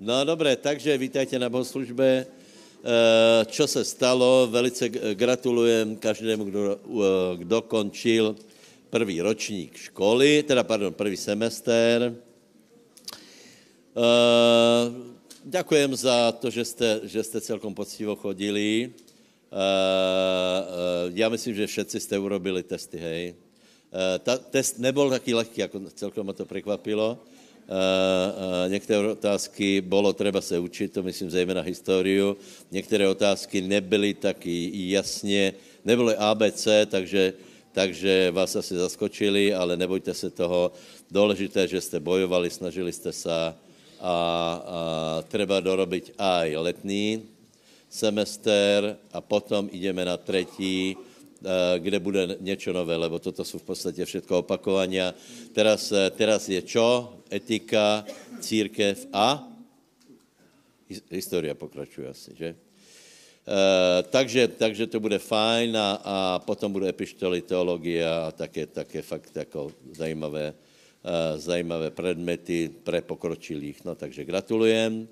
No dobré, takže vítajte na bohoslužbe. Eh, čo se stalo, velice gratulujem každému, kdo, eh, kdo končil prvý ročník školy, teda pardon, prvý semester. Ďakujem za to, že jste, že jste celkom poctivo chodili. Já myslím, že všetci jste urobili testy, hej. Ta, test nebyl taký lehký, jako celkom ma to překvapilo. Uh, uh, některé otázky bylo třeba se učit, to myslím zejména historiu. Některé otázky nebyly taky jasně, nebyly ABC, takže, takže vás asi zaskočili, ale nebojte se toho. Důležité, že jste bojovali, snažili jste se a, a treba dorobiť aj letný semester a potom ideme na třetí, Eh, kde bude něco nové, lebo toto jsou v podstatě všetko opakovania. Teraz, eh, teraz je čo? Etika, církev a historia pokračuje asi, že? Uh, takže, takže to bude fajn a, a potom bude epištoly, teologie a také, také fakt jako zajímavé, uh, zajímavé predmety pre pokročilých. No takže gratulujem.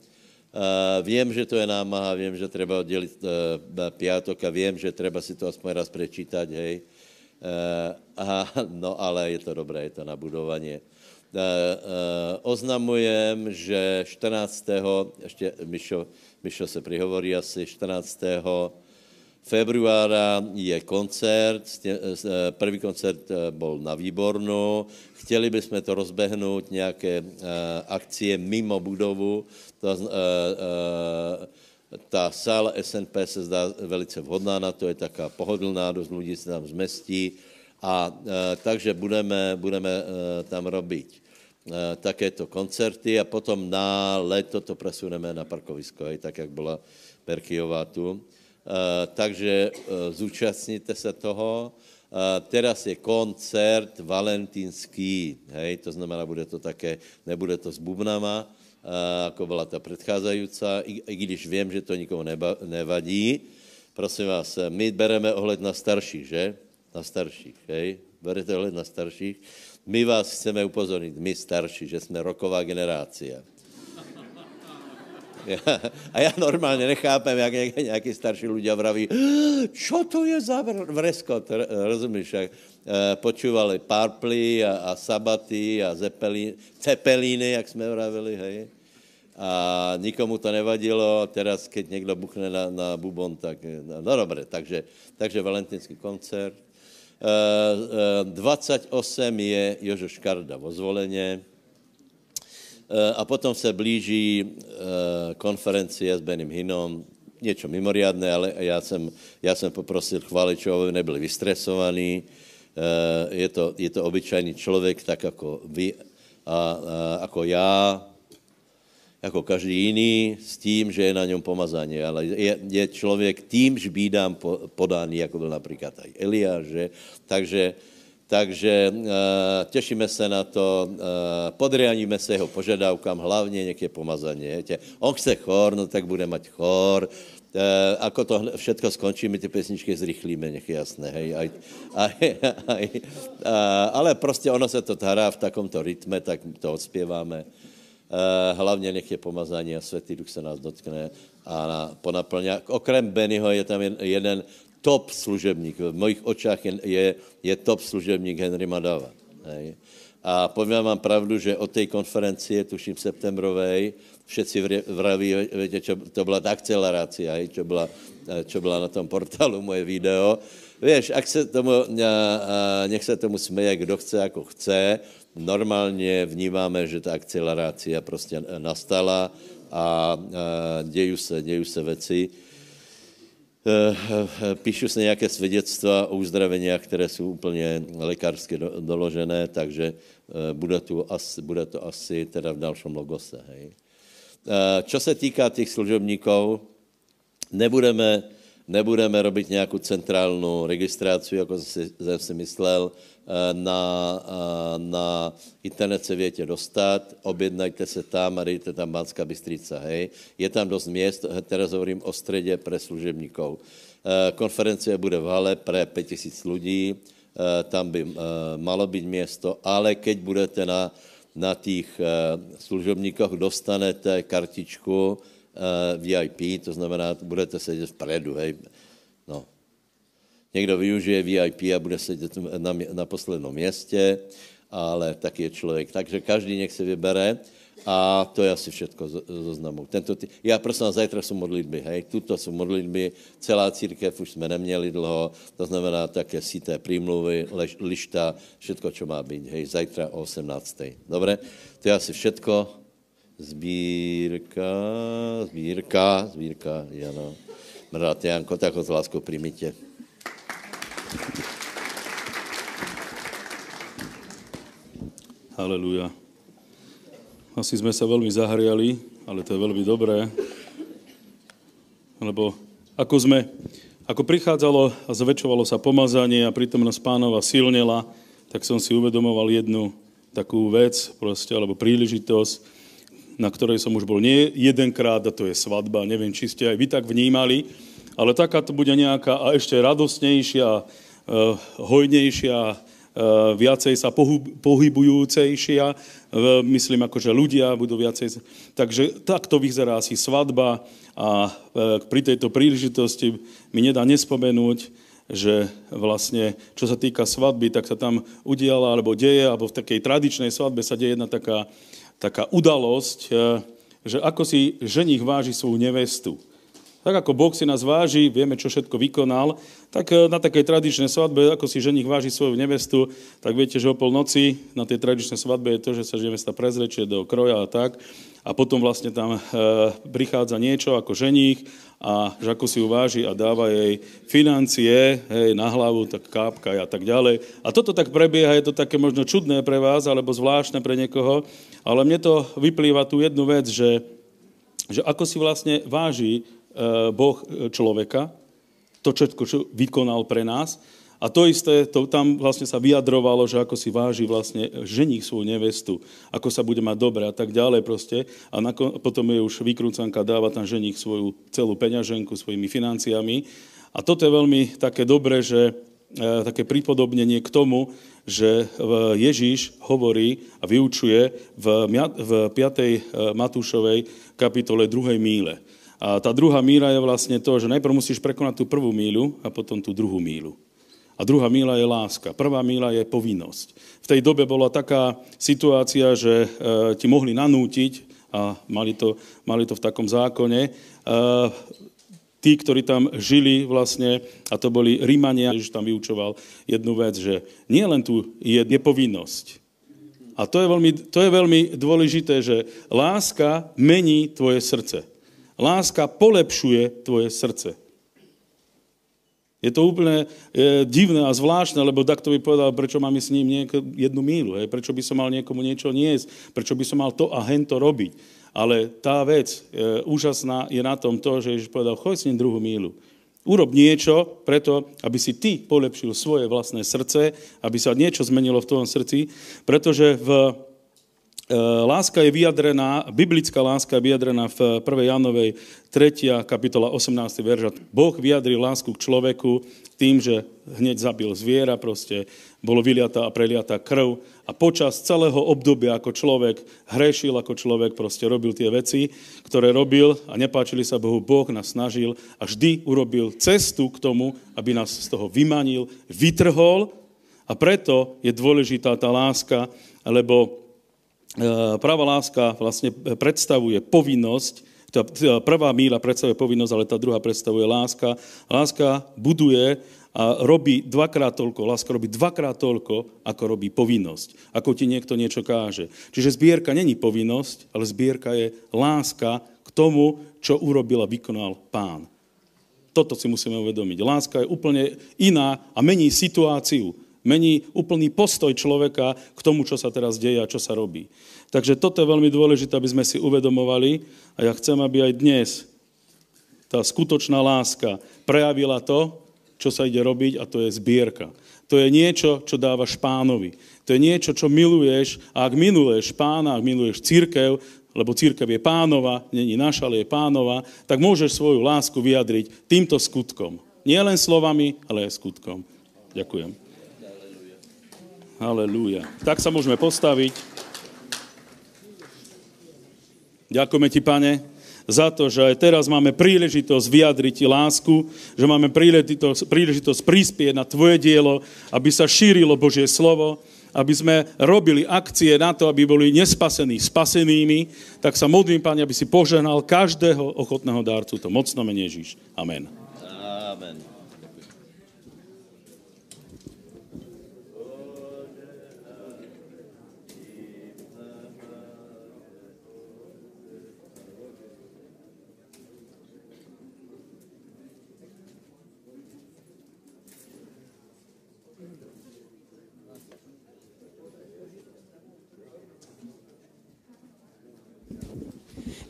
Uh, vím, že to je námaha, vím, že treba oddělit uh, piatok a vím, že treba si to aspoň raz prečítať, hej. Uh, a, no ale je to dobré, je to na budovanie. Uh, uh, oznamujem, že 14. ještě Mišo, Mišo se prihovorí asi 14 februára je koncert, eh, první koncert eh, byl na Výbornu, chtěli bychom to rozbehnout, nějaké eh, akcie mimo budovu, to, ta sála SNP se zdá velice vhodná na to, je taká pohodlná, dost lidí se tam zmestí a takže budeme, budeme tam robiť takéto koncerty a potom na leto to presuneme na parkovisko, hej, tak jak byla Perkyová tu. Eh, takže eh, zúčastníte se toho. Uh, teraz je koncert valentínský, hej, to znamená, bude to také, nebude to s bubnama, uh, jako byla ta předcházející, i, i když vím, že to nikomu neba, nevadí. Prosím vás, my bereme ohled na starších, že? Na starších, hej? Berete ohled na starších. My vás chceme upozornit, my starší, že jsme roková generácia. A já normálně nechápem, jak nějaký starší lidé vraví, čo to je za vreskot, rozumíš, jak eh, počúvali Parply a, a Sabaty a Zeppelin, Cepelíny, jak jsme vravili, hej. A nikomu to nevadilo, teraz, keď někdo buchne na, na bubon, tak no, no dobré, takže, takže valentinský koncert. E, e, 28 je Jožo Škarda vo zvoleně, Eh, a potom se blíží eh, konferencie s Benim Hinom, něco mimoriadné, ale já jsem, já jsem poprosil chváličů, aby nebyli vystresovaní. Eh, je to, je to obyčajný člověk, tak jako vy a, a jako já, jako každý jiný, s tím, že je na něm pomazání, ale je, je člověk tímž bídám podaný, jako byl například i Eliáš, že? takže takže uh, těšíme se na to, uh, podrianíme se jeho požadavkám, hlavně nějaké pomazání. On chce chor, no tak bude mať chor. Uh, ako to všetko skončí, my ty pesničky zrychlíme, nech je jasné. Hej. Aj, aj, aj, uh, ale prostě ono se to hrá v takomto rytme, tak to odspěváme. Uh, hlavně nech je pomazání a Světý Duch se nás dotkne a na, ponaplňá. Okrem Bennyho je tam jeden top služebník. V mojich očách je, je, je top služebník Henry Madava. Hej. A povím vám pravdu, že od té konferencie, tuším septembrovej, všetci vraví, viete, čo, to byla ta akcelerácia, hej, čo, byla, čo byla na tom portálu moje video. Víš, ak se tomu, a, a, nech se tomu směje, kdo chce, jako chce. Normálně vnímáme, že ta akcelerácia prostě nastala a, a dějí se, dějí se věci Eh, eh, píšu se nějaké svědectva o uzdraveniach, které jsou úplně lékařsky doložené, takže bude, tu asi, bude to asi teda v dalším logose. Hej. Čo se týká těch služebníků, nebudeme, nebudeme robit nějakou centrálnu registraci, jako jsem si myslel, na, eh, na internet se větě dostat, objednajte se tam a dejte tam Banská Bystrica, hej. Je tam dost měst, teraz hovorím o středě pre služebníkov. Eh, konference bude v hale pre 5000 lidí, tam by malo být město, ale keď budete na, na těch služobníkoch dostanete kartičku VIP, to znamená, budete sedět vpredu, hej. No. Někdo využije VIP a bude sedět na, na posledním městě, ale tak je člověk. Takže každý nech se vybere a to je asi všetko zoznamu. Tento tý... Já prosím vás, zajtra jsou modlitby, hej, tuto jsou modlitby, celá církev už jsme neměli dlouho, to znamená také síté prímluvy, lež, lišta, všetko, čo má být, hej, zajtra o 18. Dobre? To je asi všetko. Zbírka, zbírka, zbírka, Jano. Brat Janko, tak ho s láskou. Haleluja. Asi sme sa veľmi zahriali, ale to je veľmi dobré, lebo ako sme, ako prichádzalo a zväčšovalo sa pomazanie a prítomnosť pánova silnela, tak som si uvedomoval jednu takú vec, proste, alebo príležitosť, na ktorej som už bol nie jedenkrát, a to je svadba, neviem, či ste aj vy tak vnímali, ale taká to bude nejaká a ešte radostnejšia, uh, hojnejšia, Eh, viacej sa pohybujúcejšia, myslím ako, že ľudia budú viacej... Takže takto vyzerá asi svadba a pri tejto príležitosti mi nedá nespomenúť, že vlastne, čo sa týka svadby, tak sa tam udiala, alebo deje, alebo v takej tradičnej svadbe sa deje jedna taká, taká udalosť, že ako si ženich váži svoju nevestu. Tak ako Boh si nás váži, vieme, čo všetko vykonal, tak e, na takej tradičnej svadbe, ako si ženich váži svoju nevestu, tak viete, že o polnoci na tej tradičnej svadbe je to, že sa nevesta prezrečie do kroja a tak. A potom vlastne tam e, prichádza niečo ako ženich a že ako si ju váži a dáva jej financie hej, na hlavu, tak kápka a tak ďalej. A toto tak prebieha, je to také možno čudné pre vás, alebo zvláštne pre niekoho, ale mne to vyplýva tu jednu vec, že, že ako si vlastne váži Eh, boh eh, človeka, to všetko, čo vykonal pre nás. A to isté, to tam vlastne sa vyjadrovalo, že ako si váži vlastne ženich svoju nevestu, ako sa bude mať dobre a tak ďalej proste. A potom je už vykrúcanka, dáva tam ženich svoju celú peňaženku svojimi financiami. A toto je veľmi také dobré, že také pripodobnenie k tomu, že Ježíš hovorí a vyučuje v 5. Matúšovej kapitole 2. míle. A tá druhá míra je vlastne to, že najprv musíš prekonať tú prvú míľu a potom tú druhú míľu. A druhá míla je láska. Prvá míla je povinnosť. V tej dobe bola taká situácia, že e, ti mohli nanútiť, a mali to, mali to v takom zákone, e, tí, ktorí tam žili vlastne, a to boli Rímania, Ježiš tam vyučoval jednu vec, že nie len tu je nepovinnosť. A to je, veľmi, to je veľmi dôležité, že láska mení tvoje srdce. Láska polepšuje tvoje srdce. Je to úplne je, divné a zvláštne, lebo takto by povedal, prečo mám s ním nieko, jednu mílu, hej? prečo by som mal niekomu niečo niesť, prečo by som mal to a hento robiť. Ale tá vec je, úžasná je na tom to, že Ježiš povedal, choď s ním druhú mílu. Urob niečo preto, aby si ty polepšil svoje vlastné srdce, aby sa niečo zmenilo v tvojom srdci, pretože v Eh, láska je vyjadrená, biblická láska je vyjadrená v 1. Janovej 3. kapitola 18. verža. Boh vyjadril lásku k človeku tým, že hneď zabil zviera, proste bolo vyliatá a preliatá krv a počas celého obdobia ako človek hrešil, ako človek proste robil tie veci, ktoré robil a nepáčili sa Bohu, Boh nás snažil a vždy urobil cestu k tomu, aby nás z toho vymanil, vytrhol a preto je dôležitá tá láska, lebo Eh, Pravá láska vlastne predstavuje povinnosť, tá prvá míla predstavuje povinnosť, ale tá druhá predstavuje láska. Láska buduje a robí dvakrát toľko, láska robí dvakrát toľko, ako robí povinnosť, ako ti niekto niečo káže. Čiže zbierka není povinnosť, ale zbierka je láska k tomu, čo urobil a vykonal pán. Toto si musíme uvedomiť. Láska je úplne iná a mení situáciu mení úplný postoj človeka k tomu, čo sa teraz deje a čo sa robí. Takže toto je veľmi dôležité, aby sme si uvedomovali a ja chcem, aby aj dnes tá skutočná láska prejavila to, čo sa ide robiť a to je zbierka. To je niečo, čo dávaš pánovi. To je niečo, čo miluješ a ak miluješ pána, ak miluješ církev, lebo církev je pánova, není naša, ale je pánova, tak môžeš svoju lásku vyjadriť týmto skutkom. Nie len slovami, ale aj skutkom. Ďakujem. Halelúja. Tak sa môžeme postaviť. Ďakujeme ti, pane, za to, že aj teraz máme príležitosť vyjadriť ti lásku, že máme príležitosť, príležitosť prispieť na tvoje dielo, aby sa šírilo Božie slovo, aby sme robili akcie na to, aby boli nespasení spasenými, tak sa modlím, Pane, aby si poženal každého ochotného dárcu. To mocno menej Ježíš. Amen. Amen.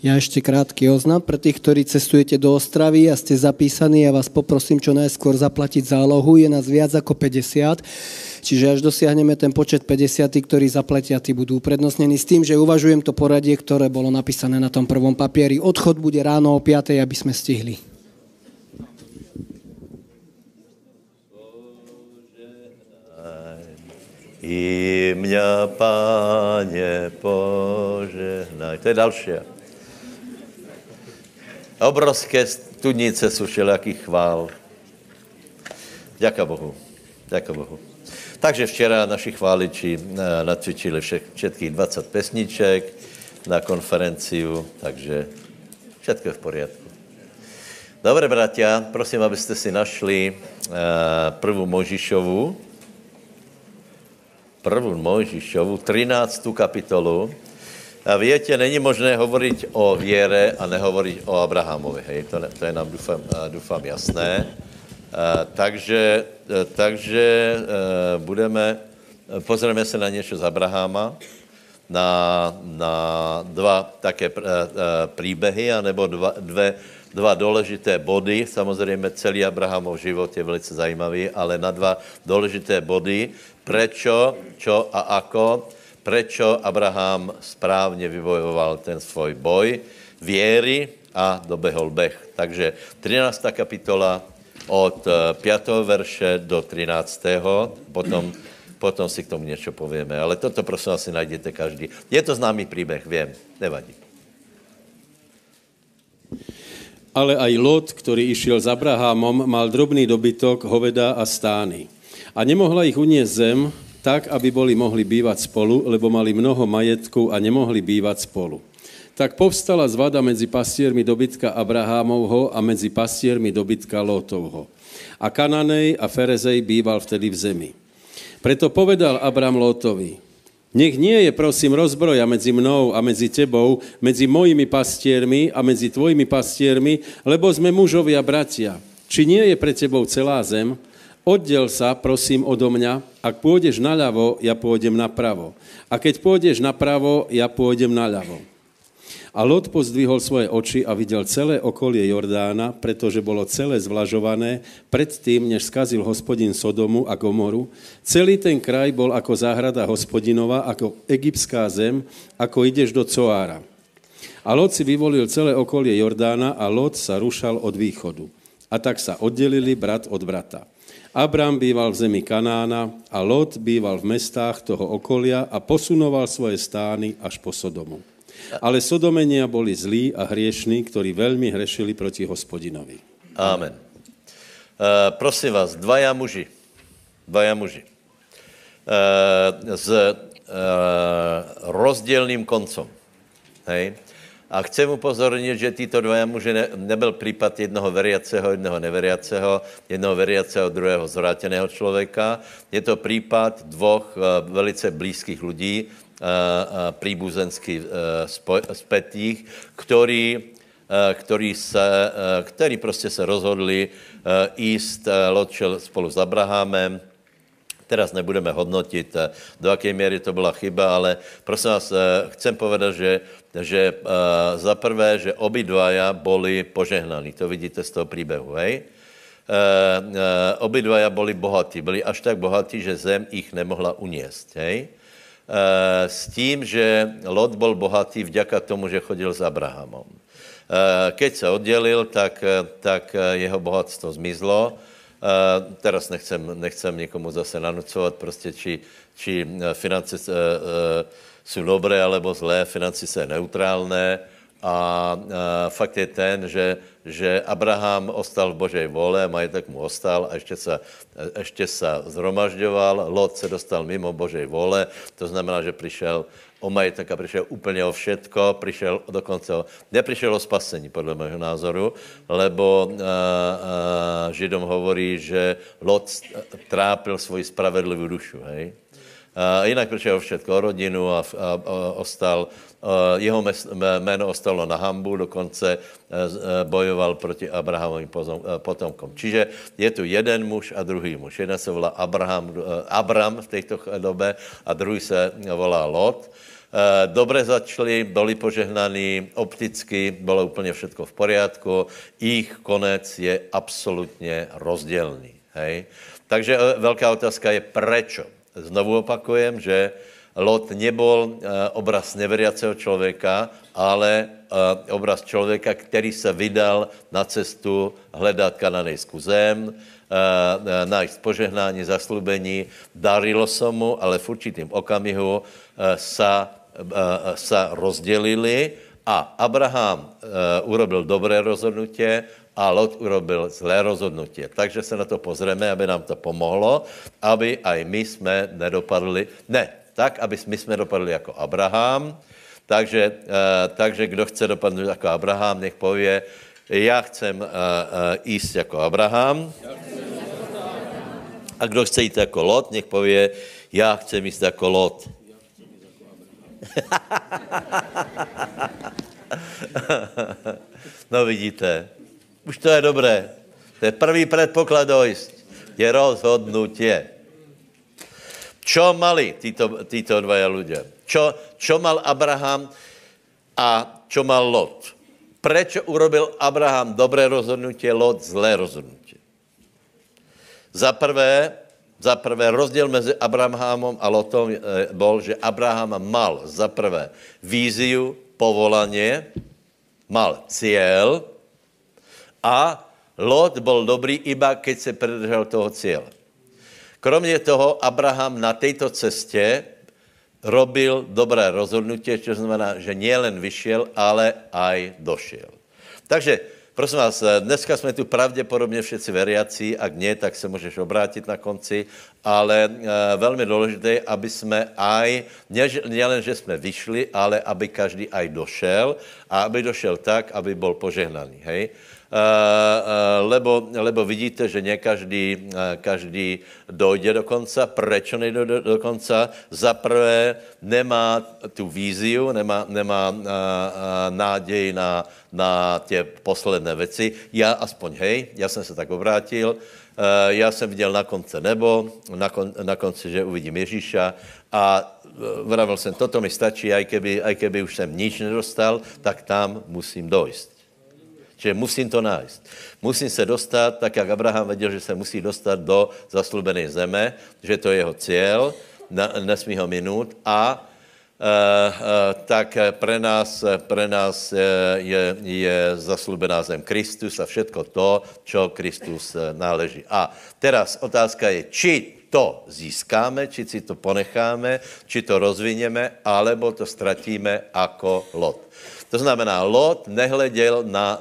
Ja ešte krátky oznam pre tých, ktorí cestujete do Ostravy a ste zapísaní, ja vás poprosím čo najskôr zaplatiť zálohu, je nás viac ako 50, čiže až dosiahneme ten počet 50, ktorí zaplatia, tí budú uprednostnení s tým, že uvažujem to poradie, ktoré bolo napísané na tom prvom papieri. Odchod bude ráno o 5, aby sme stihli. I mňa, páne, požehnaj. To je dalšie. Obrovské studnice jsou všelijakých chvál. Děka Bohu. Děka Bohu. Takže včera naši chváliči eh, nacvičili všetkých 20 pesniček na konferenciu, takže všetko je v poriadku. Dobre, bratia, prosím, abyste si našli uh, prvú Možišovu, prvú Možišovu, 13. kapitolu, víte, není možné hovoriť o věre a nehovoriť o Abrahamovi. Hej? To, to je nám, doufám, doufám jasné. Takže takže a, budeme, pozrieme se na něco z Abrahama, na, na dva také příběhy, anebo dva, dvě, dva důležité body. Samozřejmě celý Abrahamov život je velice zajímavý, ale na dva důležité body. Prečo, čo a ako prečo Abraham správně vybojoval ten svůj boj věry a dobehol beh. Takže 13. kapitola od 5. Eh, verše do 13. Potom, potom si k tomu něco povieme. Ale toto prosím asi najdete každý. Je to známý příběh, vím, nevadí. Ale aj Lot, ktorý išiel s Abrahamom, mal drobný dobytok, hoveda a stány. A nemohla ich uniesť zem, tak, aby boli mohli bývať spolu, lebo mali mnoho majetku a nemohli bývať spolu. Tak povstala zvada medzi pastiermi dobytka Abrahámovho a medzi pastiermi dobytka Lótovho. A Kananej a Ferezej býval vtedy v zemi. Preto povedal Abram Lótovi, nech nie je, prosím, rozbroja medzi mnou a medzi tebou, medzi mojimi pastiermi a medzi tvojimi pastiermi, lebo sme mužovia bratia. Či nie je pre tebou celá zem? Oddel sa, prosím, odo mňa. Ak pôjdeš naľavo, ja pôjdem napravo. A keď pôjdeš napravo, ja pôjdem naľavo. A Lot pozdvihol svoje oči a videl celé okolie Jordána, pretože bolo celé zvlažované predtým, než skazil hospodin Sodomu a Gomoru. Celý ten kraj bol ako záhrada hospodinova, ako egyptská zem, ako ideš do Coára. A Lot si vyvolil celé okolie Jordána a Lot sa rušal od východu. A tak sa oddelili brat od brata. Abram býval v zemi Kanána a Lot býval v mestách toho okolia a posunoval svoje stány až po Sodomu. Ale Sodomenia boli zlí a hriešní, ktorí veľmi hrešili proti hospodinovi. Amen. Uh, prosím vás, dvaja muži, dvaja muži, uh, s uh, rozdělným koncom, hej, a chcem upozornit, že títo dva muži ne, nebyl případ jednoho veriaceho, jednoho neveriaceho, jednoho veriaceho, druhého zvráteného člověka. Je to případ dvoch uh, velice blízkých lidí, uh, uh, příbuzensky spetých, ktorí, uh, ktorí, se, ktorí prostě se rozhodli jíst loď spolu s Abrahamem, Teraz nebudeme hodnotit, do jaké míry to byla chyba, ale prosím vás, chcem povedat, že že uh, za prvé, že obidvaja boli požehnaní. To vidíte z toho příběhu, hej? Uh, uh, obidvaja boli bohatí. Byli až tak bohatí, že zem ich nemohla uniesť, hej? Uh, s tím, že Lot byl bohatý vďaka tomu, že chodil s Abrahamom. Uh, keď se oddělil, tak, tak jeho bohatstvo zmizlo. Uh, teraz nechcem, nechcem někomu zase nanucovat, prostě, či, či finance jsou dobré alebo zlé, financí jsou neutrálné, A e, fakt je ten, že, že Abraham ostal v Božej vole, majetek mu ostal a ještě se, ještě se zhromažďoval, Lot se dostal mimo Božej vole, to znamená, že přišel o majetek a přišel úplně o všetko, přišel dokonce o, nepřišel o spasení, podle mého názoru, lebo uh, uh, Židom hovorí, že Lot trápil svoji spravedlivou dušu, hej? Jinak přišel všetko, o rodinu a, a, a ostal, a jeho jméno ostalo na hambu, dokonce bojoval proti Abrahamovým potomkom. Čiže je tu jeden muž a druhý muž. Jeden se volá Abraham, Abram v této době a druhý se volá Lot. Dobře začali, byli požehnaní, opticky bylo úplně všechno v poriadku, jejich konec je absolutně rozdělný. Hej? Takže velká otázka je, prečo? Znovu opakujem, že Lot nebol obraz neveriaceho člověka, ale obraz člověka, který se vydal na cestu hledat kananejskou zem, nájsť požehnání, zaslubení. Darilo se mu, ale v určitým okamihu sa, sa rozdělili a Abraham urobil dobré rozhodnutí a Lot urobil zlé rozhodnutí. Takže se na to pozřeme, aby nám to pomohlo, aby aj my jsme nedopadli, ne, tak, aby my jsme dopadli jako Abraham. Takže, uh, takže kdo chce dopadnout jako Abraham, nech pově, já chcem uh, uh, jíst jako Abraham. A kdo chce jít jako Lot, nech pově, já chcem jíst jako Lot. no vidíte, už to je dobré. To je prvý předpoklad dojist. Je rozhodnutě. Čo mali títo, títo dvaja ľudia? Čo, čo mal Abraham a čo mal Lot? Prečo urobil Abraham dobré rozhodnutie, Lot zlé rozhodnutie? Za prvé, za prvé rozdiel mezi Abrahamom a Lotom bol, že Abraham mal za prvé víziu, povolanie, mal cieľ, a Lot byl dobrý iba, keď se pridržel toho cíle. Kromě toho Abraham na této cestě robil dobré rozhodnutí, což znamená, že nielen vyšel, ale aj došel. Takže, prosím vás, dneska jsme tu pravděpodobně všetci veriaci, ak nie, tak se můžeš obrátit na konci, ale e, velmi důležité, aby jsme aj, nielen, že jsme vyšli, ale aby každý aj došel a aby došel tak, aby byl požehnaný, hej? Eh, eh, lebo, lebo vidíte, že ne každý, eh, každý dojde do konca. Proč nejde do, do konca? Za prvé nemá tu víziu, nemá, nemá nádej na, na tě posledné věci. Já aspoň, hej, já jsem se tak obrátil, já jsem viděl na konce nebo, na, kon, na konci, že uvidím Ježíša a vravil jsem, toto mi stačí, aj keby, aj keby už jsem nič nedostal, tak tam musím dojít. Čiže musím to nájsť. Musím se dostat, tak jak Abraham věděl, že se musí dostat do zaslubené zeme, že to je jeho cíl, nesmí ho minut a Uh, uh, tak pre nás, pre nás je, je zaslubená zem Kristus a všetko to, čo Kristus náleží. A teraz otázka je, či to získáme, či si to ponecháme, či to rozvineme, alebo to ztratíme jako Lot. To znamená, Lot nehleděl na,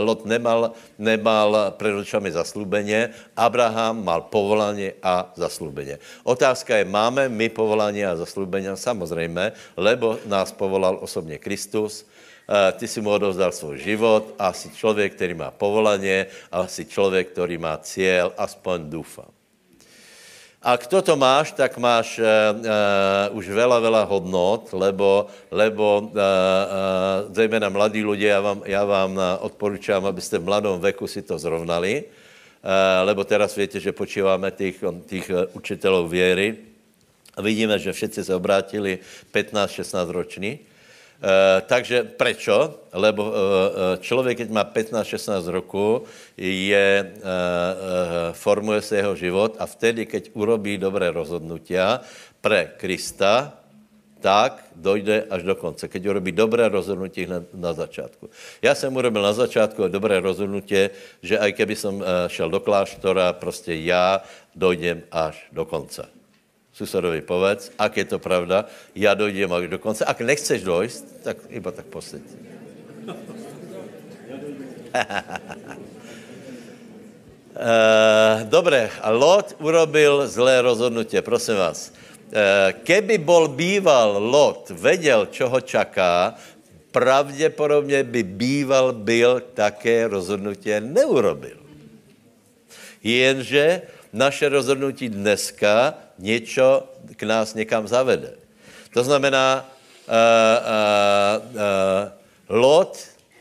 Lot nemal, nemal před očami zaslubeně, Abraham mal povolání a zaslubeně. Otázka je, máme my povolání a zaslubeně? Samozřejmě, lebo nás povolal osobně Kristus, ty si mu odovzdal svůj život a jsi člověk, který má povolání a jsi člověk, který má cíl, aspoň doufám. A kdo to máš, tak máš uh, uh, už veľa, veľa hodnot, lebo, lebo uh, uh, zejména mladí lidé, já vám, já vám odporučám, abyste v mladom veku si to zrovnali, uh, lebo teraz víte, že počíváme těch, těch učitelů věry. A vidíme, že všetci se obrátili 15-16 roční takže prečo? Lebo uh, člověk, keď má 15-16 rokov, je, formuje se jeho život a vtedy, keď urobí dobré rozhodnutia pre Krista, tak dojde až do konce, keď urobí dobré rozhodnutí na, na začátku. Já jsem urobil na začátku dobré rozhodnutí, že aj keby som šel do kláštora, prostě já dojdem až do konce susedovi povedz, ak je to pravda, já dojdem do konce. Ak nechceš dojít, tak iba tak poslední. Uh, dobre, a Lot urobil zlé rozhodnutie, prosím vás. Uh, keby bol býval Lot, vedel, čo ho čaká, pravděpodobně by býval byl také rozhodnutie neurobil. Jenže naše rozhodnutí dneska něco k nás někam zavede. To znamená, uh, uh, uh, Lot,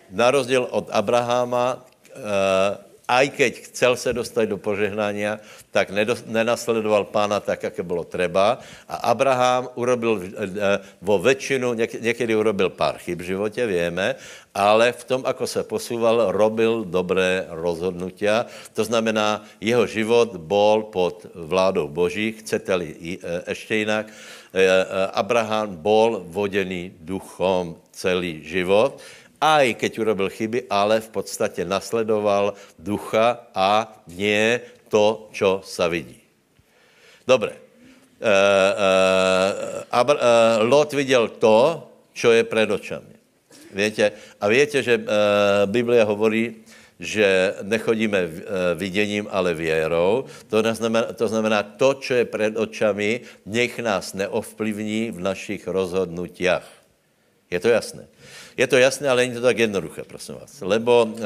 na rozdíl od Abraháma, uh, aj keď chcel se dostat do požehnání, tak nenasledoval pána tak, jak bylo treba. A Abraham urobil eh, vo většinu, někdy urobil pár chyb v životě, víme, ale v tom, ako se posúval, robil dobré rozhodnutia. To znamená, jeho život bol pod vládou Boží, chcete-li ještě eh, jinak. Eh, Abraham bol vodený duchom celý život aj keď urobil chyby, ale v podstatě nasledoval ducha a nie to, čo sa vidí. Dobre. Uh, uh, Abr- uh, Lot viděl to, čo je před očami. Víte? A víte, že uh, Biblia hovorí, že nechodíme viděním, ale věrou. To znamená, to znamená, to, co je před očami, nech nás neovplyvní v našich rozhodnutiach. Je to jasné? Je to jasné, ale není to tak jednoduché, prosím vás. Lebo uh,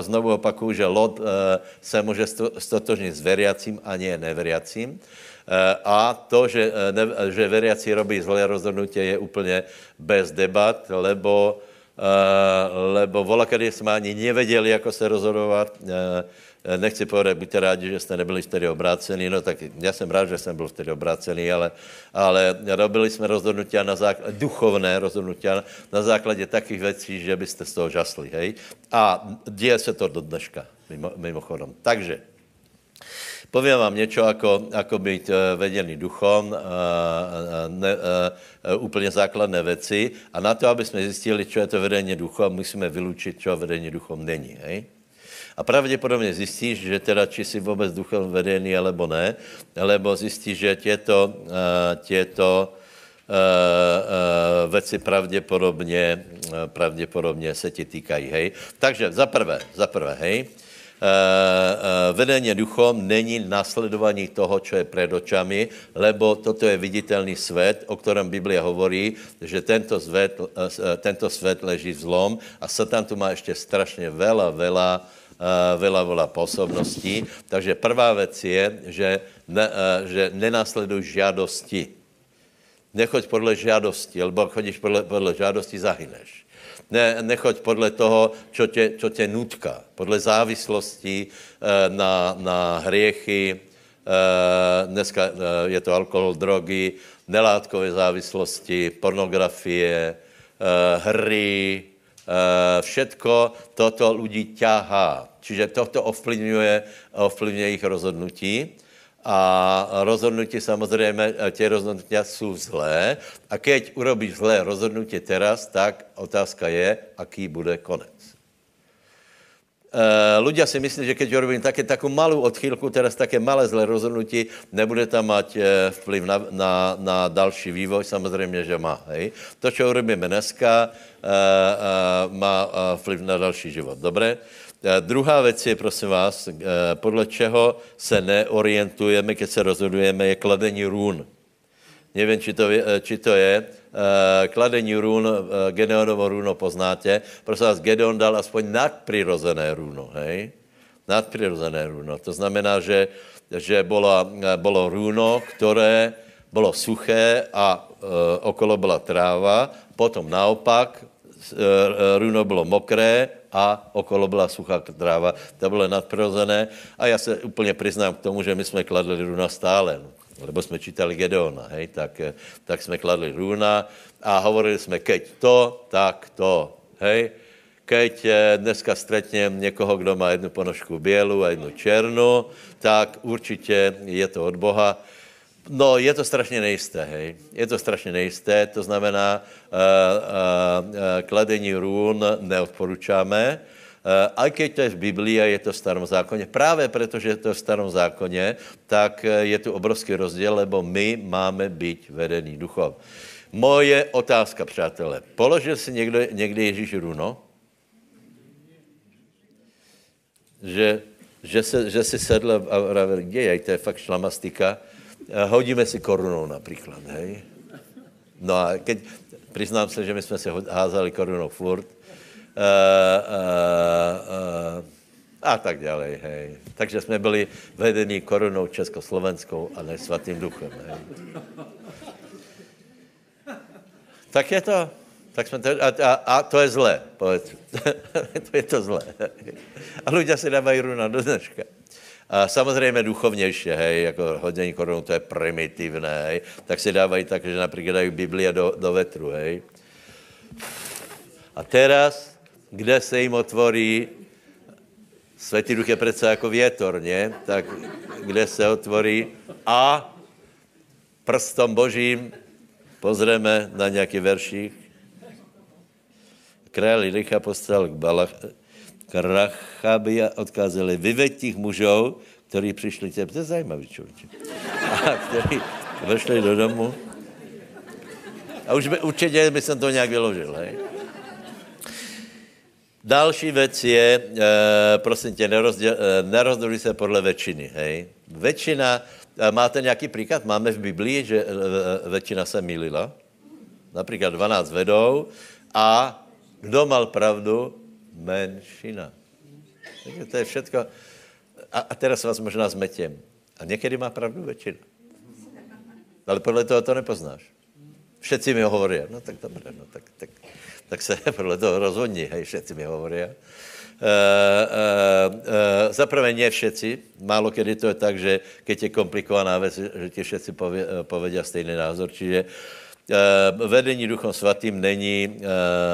znovu opakuju, že Lot uh, se může stotožnit s veriacím a nie neveriacím. A to, že, ne, že veriaci robí zlé rozhodnutí, je úplně bez debat, lebo, lebo vola, jsme ani nevěděli, jak se rozhodovat. Eh, nechci povedat, buďte rádi, že jste nebyli vtedy obrácený, no tak já jsem rád, že jsem byl vtedy obrácený, ale, ale robili jsme rozhodnutí na základě, duchovné rozhodnutí na základě takých věcí, že byste z toho žasli, hej? A děje se to do dneška, mimo, mimochodem. Takže, Povím vám něco, jako, jako být eh, vedený duchom, a, ne, úplně základné věci. A na to, aby jsme zjistili, co je to vedení duchom, musíme vylučit, co vedení duchom není. Hej? A pravděpodobně zjistíš, že teda či jsi vůbec duchem vedený, alebo ne, alebo zjistíš, že těto, uh, těto uh, uh, věci pravděpodobně, pravděpodobně se ti týkají, hej. Takže za prvé, za prvé, hej, vedení duchom není následování toho, co je před očami, lebo toto je viditelný svět, o kterém Biblia hovorí, že tento svět, tento svět leží v zlom a Satan tu má ještě strašně vela, vela Eh, veľa, veľa pôsobností. Takže prvá věc je, že, ne, eh, že nenásleduj žádosti. Nechoď podle žádosti, lebo chodíš podle, podle žádosti, zahyneš. Ne, nechoď podle toho, čo tě, čo tě nutka, podle závislosti eh, na, na hriechy, dneska je to alkohol, drogy, nelátkové závislosti, pornografie, hry, všetko toto lidi ťahá. Čiže toto ovplyvňuje, ovplyvňuje jejich rozhodnutí. A rozhodnutí samozřejmě, tě rozhodnutí jsou zlé. A keď urobíš zlé rozhodnutí teraz, tak otázka je, aký bude konec. Uh, ľudia si myslí, že keď urobím také, takú malou odchýlku, teraz také malé zlé rozhodnutí, nebude tam mať uh, vplyv na, na, na další vývoj, samozřejmě, že má. Hej? To, čo urobíme dneska, má vplyv na další život. Dobré? Eh, druhá věc je, prosím vás, eh, podle čeho se neorientujeme, když se rozhodujeme, je kladení růn. Nevím, či to, eh, či to je. Kladení růn, Gedeonovo růno poznáte. Prosím vás, Gedeon dal aspoň nadprirozené růno, hej? Nadprirozené růno. To znamená, že, že bylo, bylo růno, které bylo suché a e, okolo byla tráva, potom naopak e, růno bylo mokré a okolo byla suchá tráva. To bylo nadprirozené a já se úplně přiznám k tomu, že my jsme kladli runa stále, lebo jsme čítali Gedeona, hej, tak, tak jsme kladli runa a hovorili jsme, keď to, tak to, hej. Keď eh, dneska stretnem někoho, kdo má jednu ponožku bělu a jednu černou, tak určitě je to od Boha No, je to strašně nejisté, hej. Je to strašně nejisté, to znamená, uh, uh, kladení růn neodporučáme, Uh, a když to je v Biblii a je to v starom zákoně, právě protože je to v starom zákoně, tak je tu obrovský rozdíl, lebo my máme být vedený duchom. Moje otázka, přátelé. Položil si někdo, někdy Ježíš runo? že, že, se, že si sedl a vravil, kde je, to je fakt šlamastika, hodíme si korunou například, hej. No a keď, přiznám se, že my jsme si házali korunou furt, uh, uh, uh, a tak dále, hej. Takže jsme byli vedení korunou Československou a ne svatým duchem, hej. Tak je to. Tak jsme to, a, a, a to je zlé, povedz. to je to zlé. a lidé si dávají runa do dneška. A samozřejmě duchovnější, hej, jako hodění korunu, to je primitivné, hej, tak si dávají tak, že například dají Biblia do, do vetru, hej. A teraz, kde se jim otvorí, Světý duch je přece jako větor, ne? Tak kde se otvorí a prstom božím pozřeme na nějaký verších. Král Licha postal k Balach, k Rachabi a odkázali, vyveď těch mužů, kteří přišli tě, to je zajímavý člověk, a kteří vešli do domu. A už by, určitě by jsem to nějak vyložil, hej. Další věc je, e, prosím tě, nerozděluj se podle většiny, hej. Většina, máte nějaký příklad? Máme v Biblii, že většina se mýlila. Například 12 vedou a kdo mal pravdu? Menšina. To je všetko. A, a teraz vás možná zmetím. A někdy má pravdu většina. Ale podle toho to nepoznáš. Všetci mi hovorí, no tak dobré, no tak, tak, tak se podle toho rozhodní, hej, všetci mi hovorí. Uh, uh, uh, zaprvé nie všetci, málo kedy to je tak, že keď je komplikovaná věc, že ti všetci pově, povedia stejný názor, čiže uh, vedení Duchom Svatým není uh,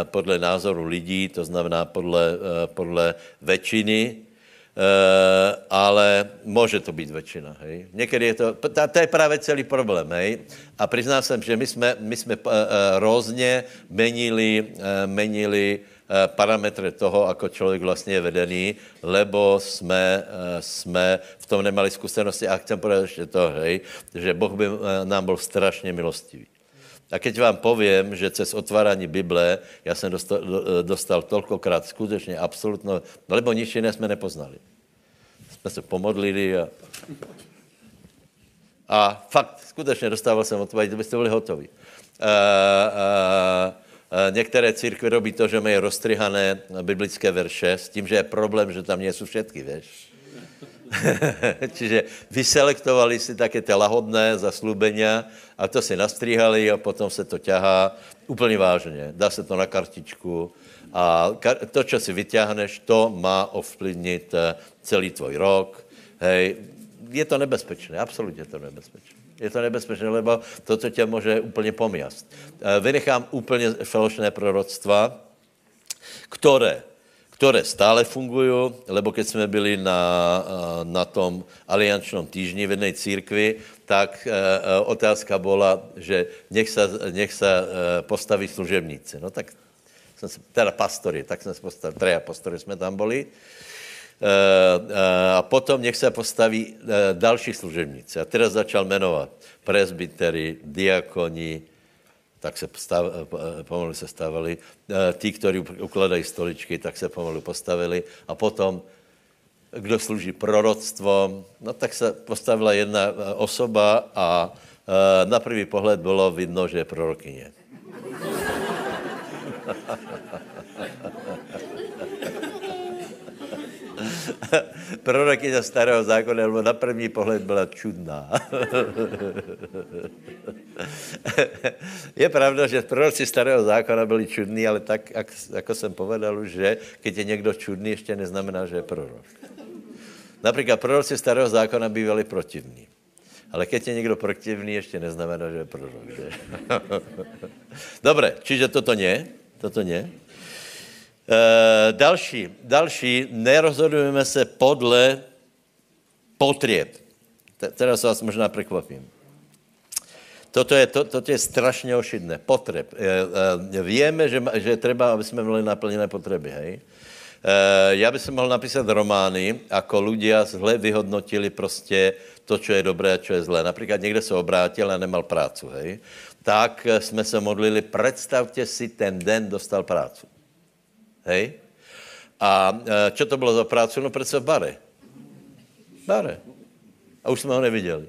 podle názoru lidí, to znamená podle, uh, podle většiny, ale může to být většina, hej. Někdy je to, to, je právě celý problém, hej. A přiznám jsem, že my jsme, my jsme různě menili, menili parametry toho, ako člověk vlastně je vedený, lebo jsme, jsme v tom nemali zkušenosti a chcem povedat ještě to, hej, že Boh by nám byl strašně milostivý. A keď vám povím, že cez otvárání Bible já jsem dostal, dostal tolkokrát skutečně absolutno, lebo nič jiné jsme nepoznali. Jsme se pomodlili a, a fakt, skutečně dostával jsem odpověď, byste byli hotoví. A, a, některé církve robí to, že mají roztryhané biblické verše s tím, že je problém, že tam nejsou všetky, víš. Čiže vyselektovali si také ty lahodné zaslúbenia a to si nastříhali a potom se to ťahá úplně vážně. Dá se to na kartičku a to, co si vyťahneš, to má ovplyvnit eh, celý tvoj rok. Hej, je to nebezpečné, absolutně to nebezpečné. Je to nebezpečné, lebo to, co tě může úplně pomiast. Eh, vynechám úplně falošné proroctva, které které stále fungují, lebo keď jsme byli na, eh, na tom aliančnom týždni v jedné církvi, tak e, otázka byla, že nech se, nech se postaví služebníci. No tak jsem se, teda pastory, tak jsme se postavili, treja pastory jsme tam byli. A potom nech se postaví další služebníci. A teda začal jmenovat presbytery, diakoni, tak se stav, pomalu se stávali. Tí, kteří ukladají stoličky, tak se pomalu postavili. A potom, kdo služí proroctvo, no tak se postavila jedna e, osoba a na první pohled bylo vidno, že je prorokyně. prorokyně starého zákona, nebo na první pohled byla čudná. je pravda, že proroci starého zákona byli čudní, ale tak, jak, jako jsem povedal už, že když je někdo čudný, ještě neznamená, že je prorok. Například proroci starého zákona bývali protivní. Ale keď je někdo protivný, ještě neznamená, že je prorok. Dobré, čiže toto nie, toto nie. E, další, další, nerozhodujeme se podle potřeb. Teraz vás možná překvapím. Toto je, to, toto je strašně ošidné. Potreb. E, e, víme, že, že třeba, aby jsme měli naplněné potřeby, hej? Já bych mohl napísat romány, jako ľudia zle vyhodnotili prostě to, co je dobré a co je zlé. Například někde se obrátil a nemal prácu, hej? Tak jsme se modlili, představte si, ten den dostal prácu. Hej? A e, čo to bylo za prácu? No přece v bare. Bare. A už jsme ho neviděli.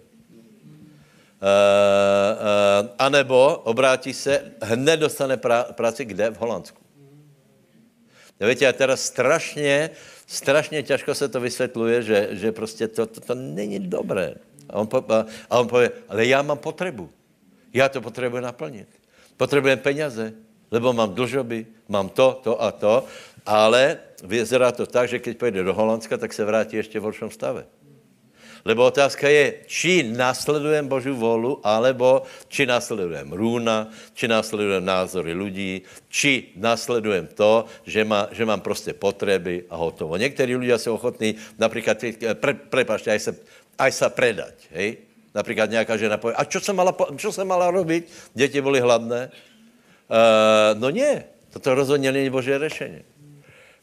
Uh, uh, anebo obrátí se, hned dostane práci kde? V Holandsku. Víte, a teraz strašně, strašně těžko se to vysvětluje, že, že prostě to, to, to není dobré. A on, po, a on pově, ale já mám potřebu. Já to potřebuji naplnit. Potřebujem peněze, lebo mám dlžoby, mám to, to a to, ale vyzerá to tak, že když pojede do Holandska, tak se vrátí ještě v horšom stave. Lebo otázka je, či následujeme Boží volu, alebo či následujeme růna, či následujeme názory lidí, či následujeme to, že, má, že mám prostě potřeby a hotovo. Někteří lidé jsou ochotní například, pre, prepašte, aj se, aj sa predať, hej? Například nějaká žena povie, a čo jsem mala, čo jsem mala robiť? Děti byly hladné. Uh, no nie, toto rozhodně není Boží řešení.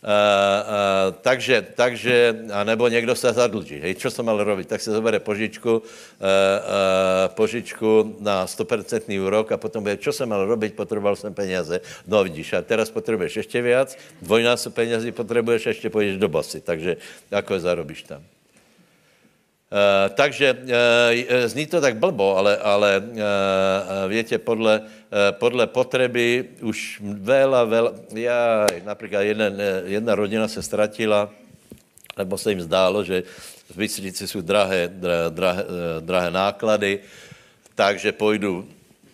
Uh, uh, takže, takže, anebo někdo se zadlží. Hej, čo jsem mal robiť? Tak se zobere požičku, uh, uh, požičku na 100% úrok a potom bude, čo jsem mal robiť, potřeboval jsem peněze. No vidíš, a teraz potřebuješ ještě viac, dvojnásob penězí potřebuješ, ještě půjdeš do basy. Takže jako je zarobíš tam. Uh, takže uh, zní to tak blbo, ale, ale uh, větě, podle, uh, podle potřeby už veľa, veľa, já například jeden, jedna rodina se ztratila, nebo se jim zdálo, že v Bystrici jsou drahé, drahé, drahé náklady, takže půjdu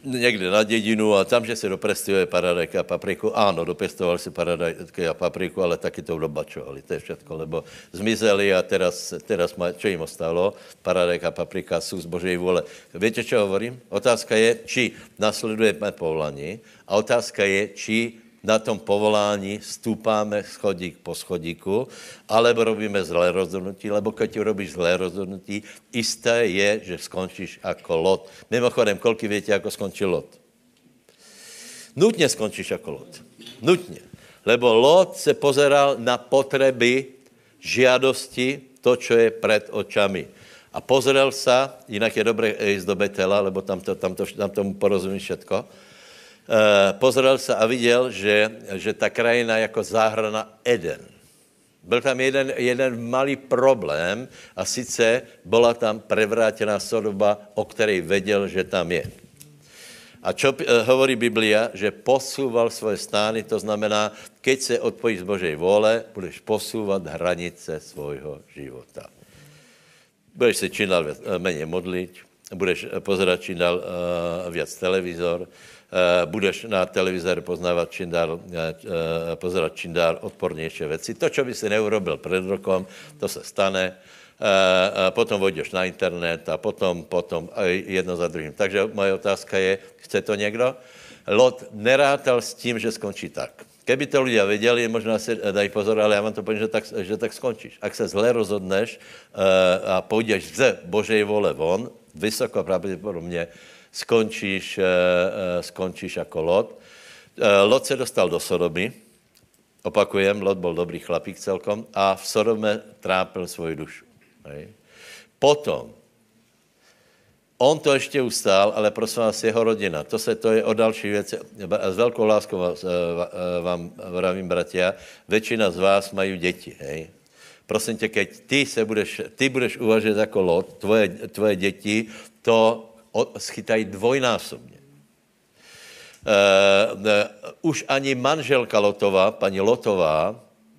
někde na dědinu a tam, že se dopestuje paradajky a papriku. Ano, dopestoval si paradajky a papriku, ale taky to dobačovali, to je všechno, lebo zmizeli a teraz, teraz má, čo jim ostalo? Paradajka a paprika jsou z Božej vůle. Víte, čo hovorím? Otázka je, či nasledujeme povolání a otázka je, či na tom povolání stúpáme schodík po schodíku, alebo robíme zlé rozhodnutí, lebo keď robíš zlé rozhodnutí, isté je, že skončíš jako lot. Mimochodem, kolik víte, jako skončil lot? Nutně skončíš jako lot. Nutně. Lebo Lot se pozeral na potřeby, žiadosti, to, co je před očami. A pozrel se, jinak je dobré jít do Betela, lebo tam, to, tam, to, tam tomu porozumí všetko, pozrel se a viděl, že, že ta krajina jako záhrana Eden. Byl tam jeden, jeden malý problém a sice byla tam prevrátěná sodoba, o které věděl, že tam je. A čo eh, hovorí Biblia, že posúval svoje stány, to znamená, keď se odpojíš z Božej vole, budeš posúvat hranice svojho života. Budeš se čím dál méně modlit, budeš pozerať čím dál uh, televizor, Eh, budeš na televizor poznávat čím dál, eh, eh, pozerať čím dál odpornější věci. To, co by si neurobil před rokom, to se stane. Potom vojdeš na internet a potom, potom jedno za druhým. Takže moje otázka je, chce to někdo? Lot nerátal s tím, že skončí tak. Keby to lidé věděli, možná si dají pozor, ale já vám to povím, že tak, že tak skončíš. Ak se zle rozhodneš a půjdeš ze Božej vole von, vysoko pravděpodobně skončíš, eh, eh, skončíš jako Lot. Eh, Lot se dostal do Sodomy, opakujem, Lot byl dobrý chlapík celkom a v Sodome trápil svoji dušu. Hej. Potom, on to ještě ustál, ale prosím vás, jeho rodina, to, se, to je o další věci. S velkou láskou vás, vám vravím, bratia, většina z vás mají děti, hej. Prosím tě, keď ty, se budeš, ty budeš uvažovat jako Lot, tvoje, tvoje děti, to schytají dvojnásobně. Uh, uh, už ani manželka Lotová, paní Lotová,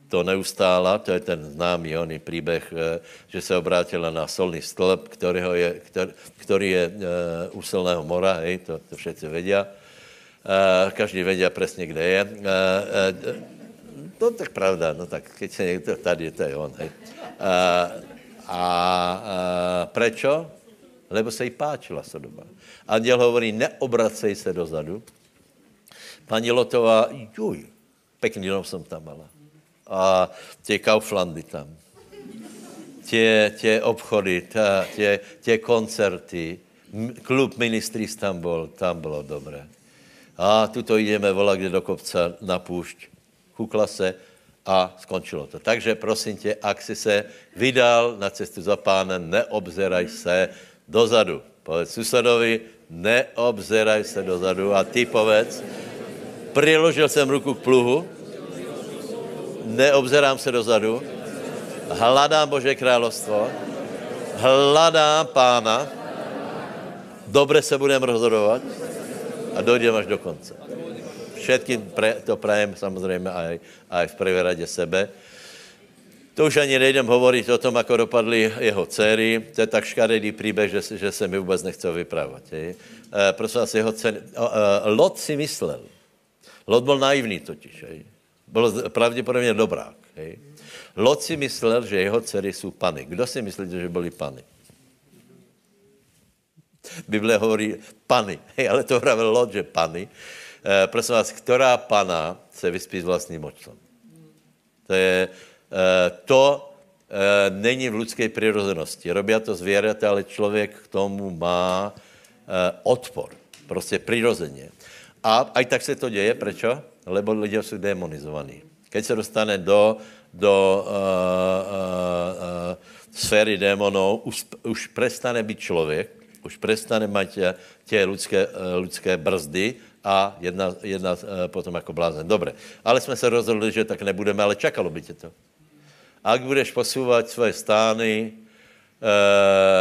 to neustála, to je ten známý oný příběh, uh, že se obrátila na solný stĺp, kterého je, který, je uh, u silného mora, hej, to, to všetci vědí. Každý vědí přesně, kde je. To tak pravda, no tak keď se někdo, tady to je on, hej. Uh, a uh, prečo? Lebo se jí páčila Sodoma. Anděl hovorí, neobracej se dozadu. Paní Lotová, juj, pekný dom jsem tam mala. A tě Kauflandy tam. Tě, tě obchody, ta, tě, tě koncerty, klub ministrý tam byl, tam bylo dobré. A tuto jdeme volat kde do kopce na půšť. Kukla se a skončilo to. Takže prosím tě, ak jsi se vydal na cestu za pánem, neobzeraj se, dozadu. Povedz susedovi, neobzeraj se dozadu a ty povedz, přiložil jsem ruku k pluhu, neobzerám se dozadu, hledám Bože královstvo, hledám pána, dobře se budeme rozhodovat a dojdeme až do konce. Všetkým to prajem samozřejmě aj, aj v prvé radě sebe. To už ani nejdem hovoriť o tom, ako dopadly jeho dcery. To je tak škaredý příběh, že, že se mi vůbec nechce vyprávat. E, prosím vás, jeho ceny... O, e, Lot si myslel. Lot byl naivný totiž. Hej. Byl pravděpodobně dobrák. Hej. Lot si myslel, že jeho dcery jsou pany. Kdo si myslíte, že byly pany? Bible hovorí pany, hej, ale to pravil Lot, že pany. E, prosím vás, která pana se vyspí s vlastním očem? To je, to e, není v lidské přirozenosti. Robí to zvěřata, ale člověk k tomu má e, odpor. Prostě přirozeně. A aj tak se to děje, prečo? Lebo lidé jsou demonizovaní. Keď se dostane do, do uh, uh, uh, sféry démonů, už, už prestane být člověk, už prestane mít tě lidské, lidské brzdy a jedna, jedna potom jako blázen. Dobré, ale jsme se rozhodli, že tak nebudeme, ale čakalo by tě to. A jak budeš posouvat svoje stány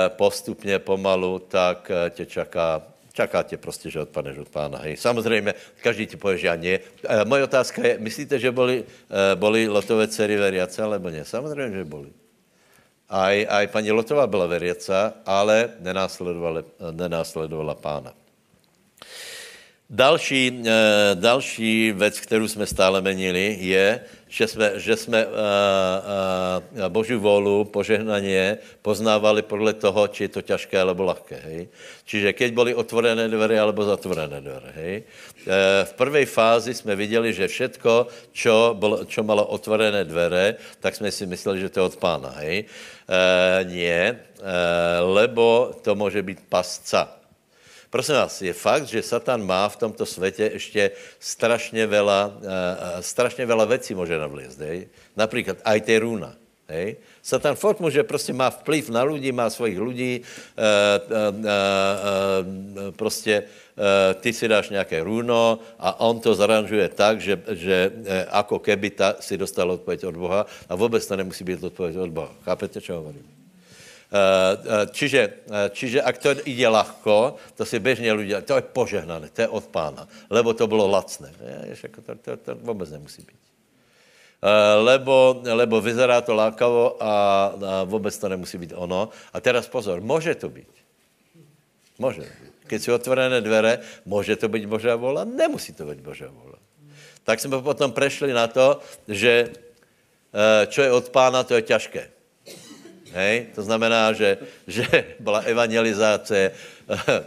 postupně, pomalu, tak tě čaká čaká tě prostě, že odpadneš od pána. Hej. Samozřejmě, každý ti pově, že já nie. E, moje otázka je, myslíte, že boli, e, boli Lotové dcery veriace, alebo ne? Samozřejmě, že boli. Aj, aj paní Lotová byla veriaca, ale nenásledovala, nenásledovala pána. Další, další věc, kterou jsme stále menili, je, že jsme, že jsme uh, uh, Boží volu, požehnaně poznávali podle toho, či je to těžké alebo lahké. Hej? Čiže keď byly otvorené dveře alebo zatvorené dveře. Hej? Uh, v prvej fázi jsme viděli, že všetko, čo, bylo, čo malo otvorené dveře, tak jsme si mysleli, že to je od pána. Hej? Uh, nie, uh, lebo to může být pasca. Prosím vás, je fakt, že Satan má v tomto světě ještě strašně veľa, uh, strašně veľa věcí může navliezť. Hej? Například aj té runa. Hej? Satan fort může, prostě má vplyv na lidi, má svojich lidí, uh, uh, uh, prostě uh, ty si dáš nějaké runo a on to zaranžuje tak, že, že uh, ako keby ta si dostal odpověď od Boha a vůbec to nemusí být odpověď od Boha. Chápete, čo hovorím? Eh, eh, čiže, eh, čiže ak to ide ľahko, to si bežně ľudia, to je požehnané, to je od pána, lebo to bylo lacné. To, to, to vůbec nemusí být. Lebo, lebo vyzerá to lákavo a, a vůbec to nemusí být ono. A teraz pozor, může to být. Může. Keď jsou otvorené dvere, může to být Božá vola, nemusí to být Božá vola. Tak jsme potom prešli na to, že čo je od pána, to je těžké. Hej? To znamená, že, že byla evangelizace,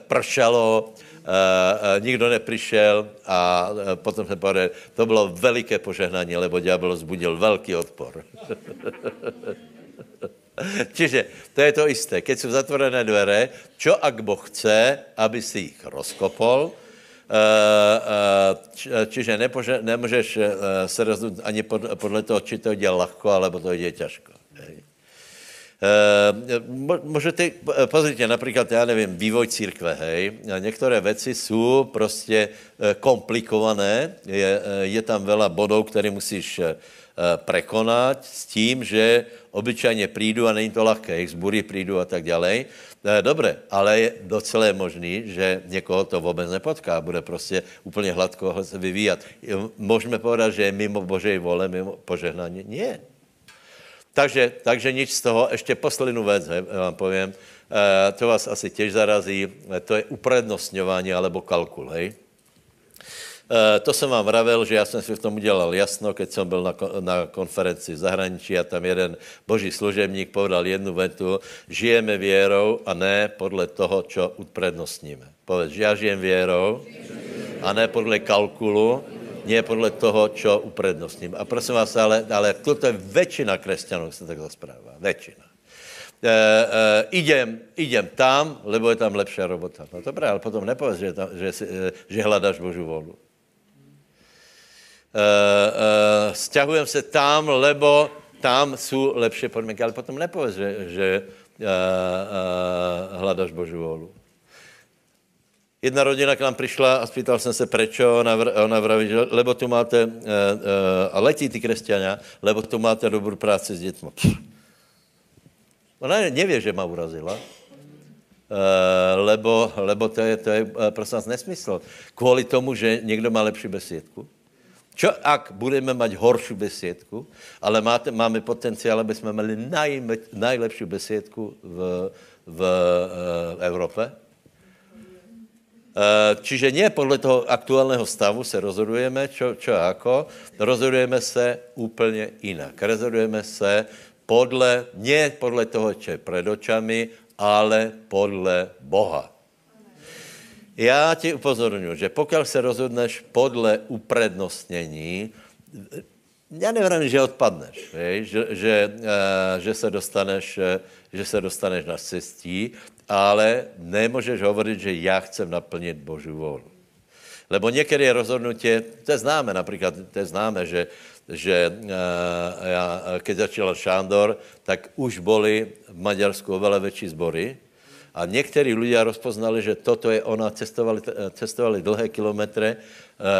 pršalo, Uh, uh, nikdo neprišel a potom se povedal, to bylo veliké požehnání, lebo ďábel zbudil velký odpor. Čiže to je to isté. Keď jsou zatvorené dvere, čo ak Boh chce, aby si jich rozkopol, čiže nepože, nemůžeš se rozhodnout ani podle toho, či to jde lahko, alebo to jde těžko. Uh, můžete, pozrite, například, já nevím, vývoj církve, hej, některé věci jsou prostě uh, komplikované, je, je tam vela bodů, které musíš prekonat s tím, že obyčajně přijdu a není to lehké, jich zbury přijdu a tak dále. Dobré, ale je docela možný, že někoho to vůbec nepotká, bude prostě úplně hladko se vyvíjat. Můžeme povedat, že je mimo Božej vole, mimo požehnání? Nie. Takže, takže nič z toho. Ještě poslední věc, vám povím. E, to vás asi těž zarazí. E, to je uprednostňování alebo kalkul, hej. E, to jsem vám vravil, že já jsem si v tom udělal jasno, keď jsem byl na, na konferenci v zahraničí a tam jeden boží služebník povedal jednu vetu, žijeme věrou a ne podle toho, čo uprednostníme. Povedz, že já žijem věrou a ne podle kalkulu, nie podle toho, čo uprednostním. A prosím vás, ale, ale toto je většina křesťanů, se takhle zpráva. Většina. E, e, idem, idem tam, lebo je tam lepší robota. No dobré, ale potom nepověz, že, tam, že, si, e, že hledáš Boží volu. E, e, se tam, lebo tam jsou lepší podmínky, ale potom nepověz, že, že e, e, hledáš Boží volu. Jedna rodina k nám přišla a spýtal jsem se, prečo, ona, vr, ona vraví, že lebo tu máte, uh, uh, a letí ty křesťania, lebo tu máte dobrou práci s dětmi. Ona nevě, že ma urazila, uh, lebo, lebo to je, to je prosím vás nesmysl. Kvůli tomu, že někdo má lepší besiedku. Čo ak budeme mať horšiu besiedku, ale máte, máme potenciál, aby jsme měli naj, najlepší besiedku v, v, v Evropě? Eh, čiže nie podle toho aktuálneho stavu se rozhodujeme, čo, čo ako, rozhodujeme se úplně jinak. Rozhodujeme se podle, nie podle toho, čo je před očami, ale podle Boha. Já ti upozorňuji, že pokud se rozhodneš podle uprednostnění, já nevím, že odpadneš, že, že, uh, že, se dostaneš, eh, že se dostaneš na cestí, ale nemůžeš hovoriť, že já chcem naplnit Boží vůli. Lebo někdy je rozhodnutí, to je známe například, to je známe, že, že uh, já, keď začal Šándor, tak už byly v Maďarsku oveľa větší zbory, a někteří lidé rozpoznali, že toto je ona, cestovali, cestovali dlhé kilometry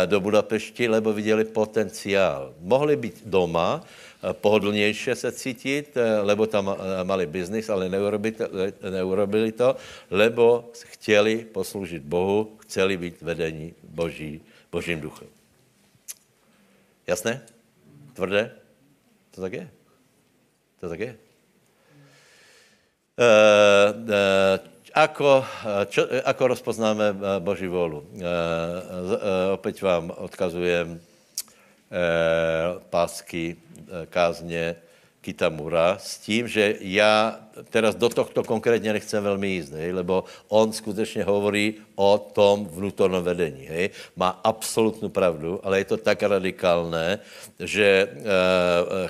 do Budapešti, lebo viděli potenciál. Mohli být doma, eh, pohodlnější se cítit, eh, lebo tam mali biznis, ale neurobili to, lebo chtěli posloužit Bohu, chceli být vedení Boží, Božím duchem. Jasné? Tvrdé? To tak je. To tak je. Ako, čo, ako rozpoznáme Boží volu? Uh, uh, opäť vám odkazujem uh, pásky, uh, kázně, Kitamura s tím, že já teraz do tohto konkrétně nechcem velmi jíst, hej, lebo on skutečně hovorí o tom vnútornom vedení. Hej. Má absolutnou pravdu, ale je to tak radikálné, že e,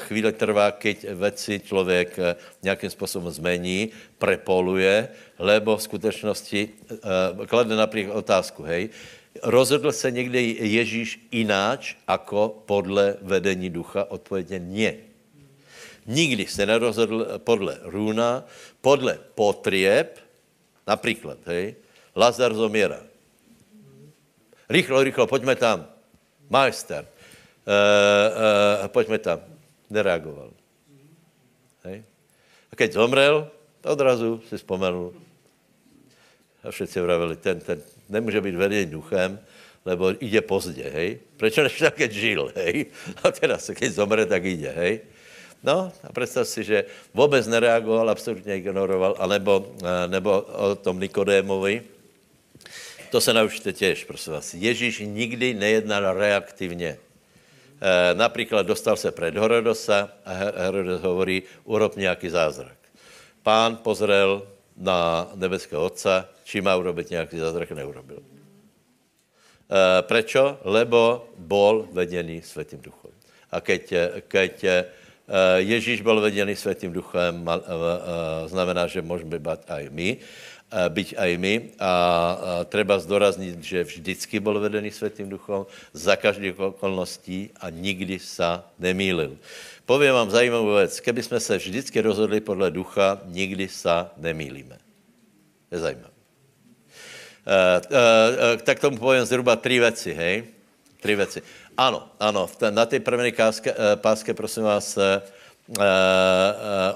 chvíle trvá, keď věci člověk e, nějakým způsobem zmení, prepoluje, lebo v skutečnosti e, klade například otázku, hej, rozhodl se někdy Ježíš ináč, jako podle vedení ducha? Odpovědně nie. Nikdy se nerozhodl podle růna, podle potrieb, například, hej, Lazar zomiera. Rychlo, rychlo, pojďme tam. Majster. Uh, uh, pojďme tam. Nereagoval. Hej. A keď zomrel, odrazu si vzpomenul. A všetci vravili, ten, ten nemůže být vedený duchem, lebo ide pozdě, hej. Proč než tak, žil, hej. A teraz, keď zomre, tak ide, hej. No a představ si, že vůbec nereagoval, absolutně ignoroval, anebo, eh, nebo o tom Nikodémovi. To se naučíte těž, prosím vás. Ježíš nikdy nejednal reaktivně. E, například dostal se před Herodosa a Herodos hovorí, urob nějaký zázrak. Pán pozrel na nebeského otca, či má urobit nějaký zázrak, neurobil. E, prečo? Lebo bol vedený Světým duchom. A keď, keď Eh, Ježíš byl vedený Světým duchem, eh, eh, znamená, že můžeme být aj my, byť aj my. A treba zdoraznit, že vždycky byl vedený Světým duchem za každých okolností a nikdy sa nemýlil. Povím vám zajímavou věc. Keby jsme se vždycky rozhodli podle ducha, nikdy sa nemýlíme. Je zajímavé. Tak tomu povím zhruba tři věci, hej? Tři věci. Ano, ano, na té první páske, eh, páske, prosím vás, e, e,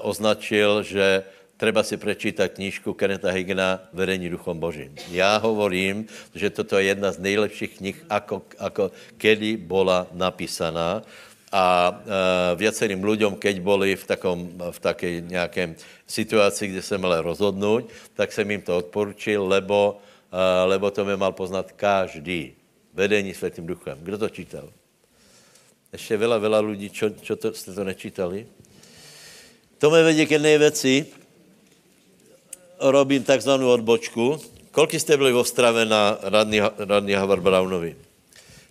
označil, že treba si prečítať knížku Keneta Higna Vedení duchom Božím. Já hovorím, že toto je jedna z nejlepších knih, ako, ako kedy byla napísaná a e, viacerým ľuďom, keď boli v, takom, v takej nějaké situaci, kde se měli rozhodnout, tak jsem jim to odporučil, lebo, e, lebo to mě mal poznat každý vedení Světým duchem. Kdo to čítal? Ještě veľa, veľa lidí, čo, čo to, jste to nečítali. To mě vedě k jedné věci. Robím takzvanou odbočku. Kolik jste byli v Ostrave na radní, radní Havard Brownovi?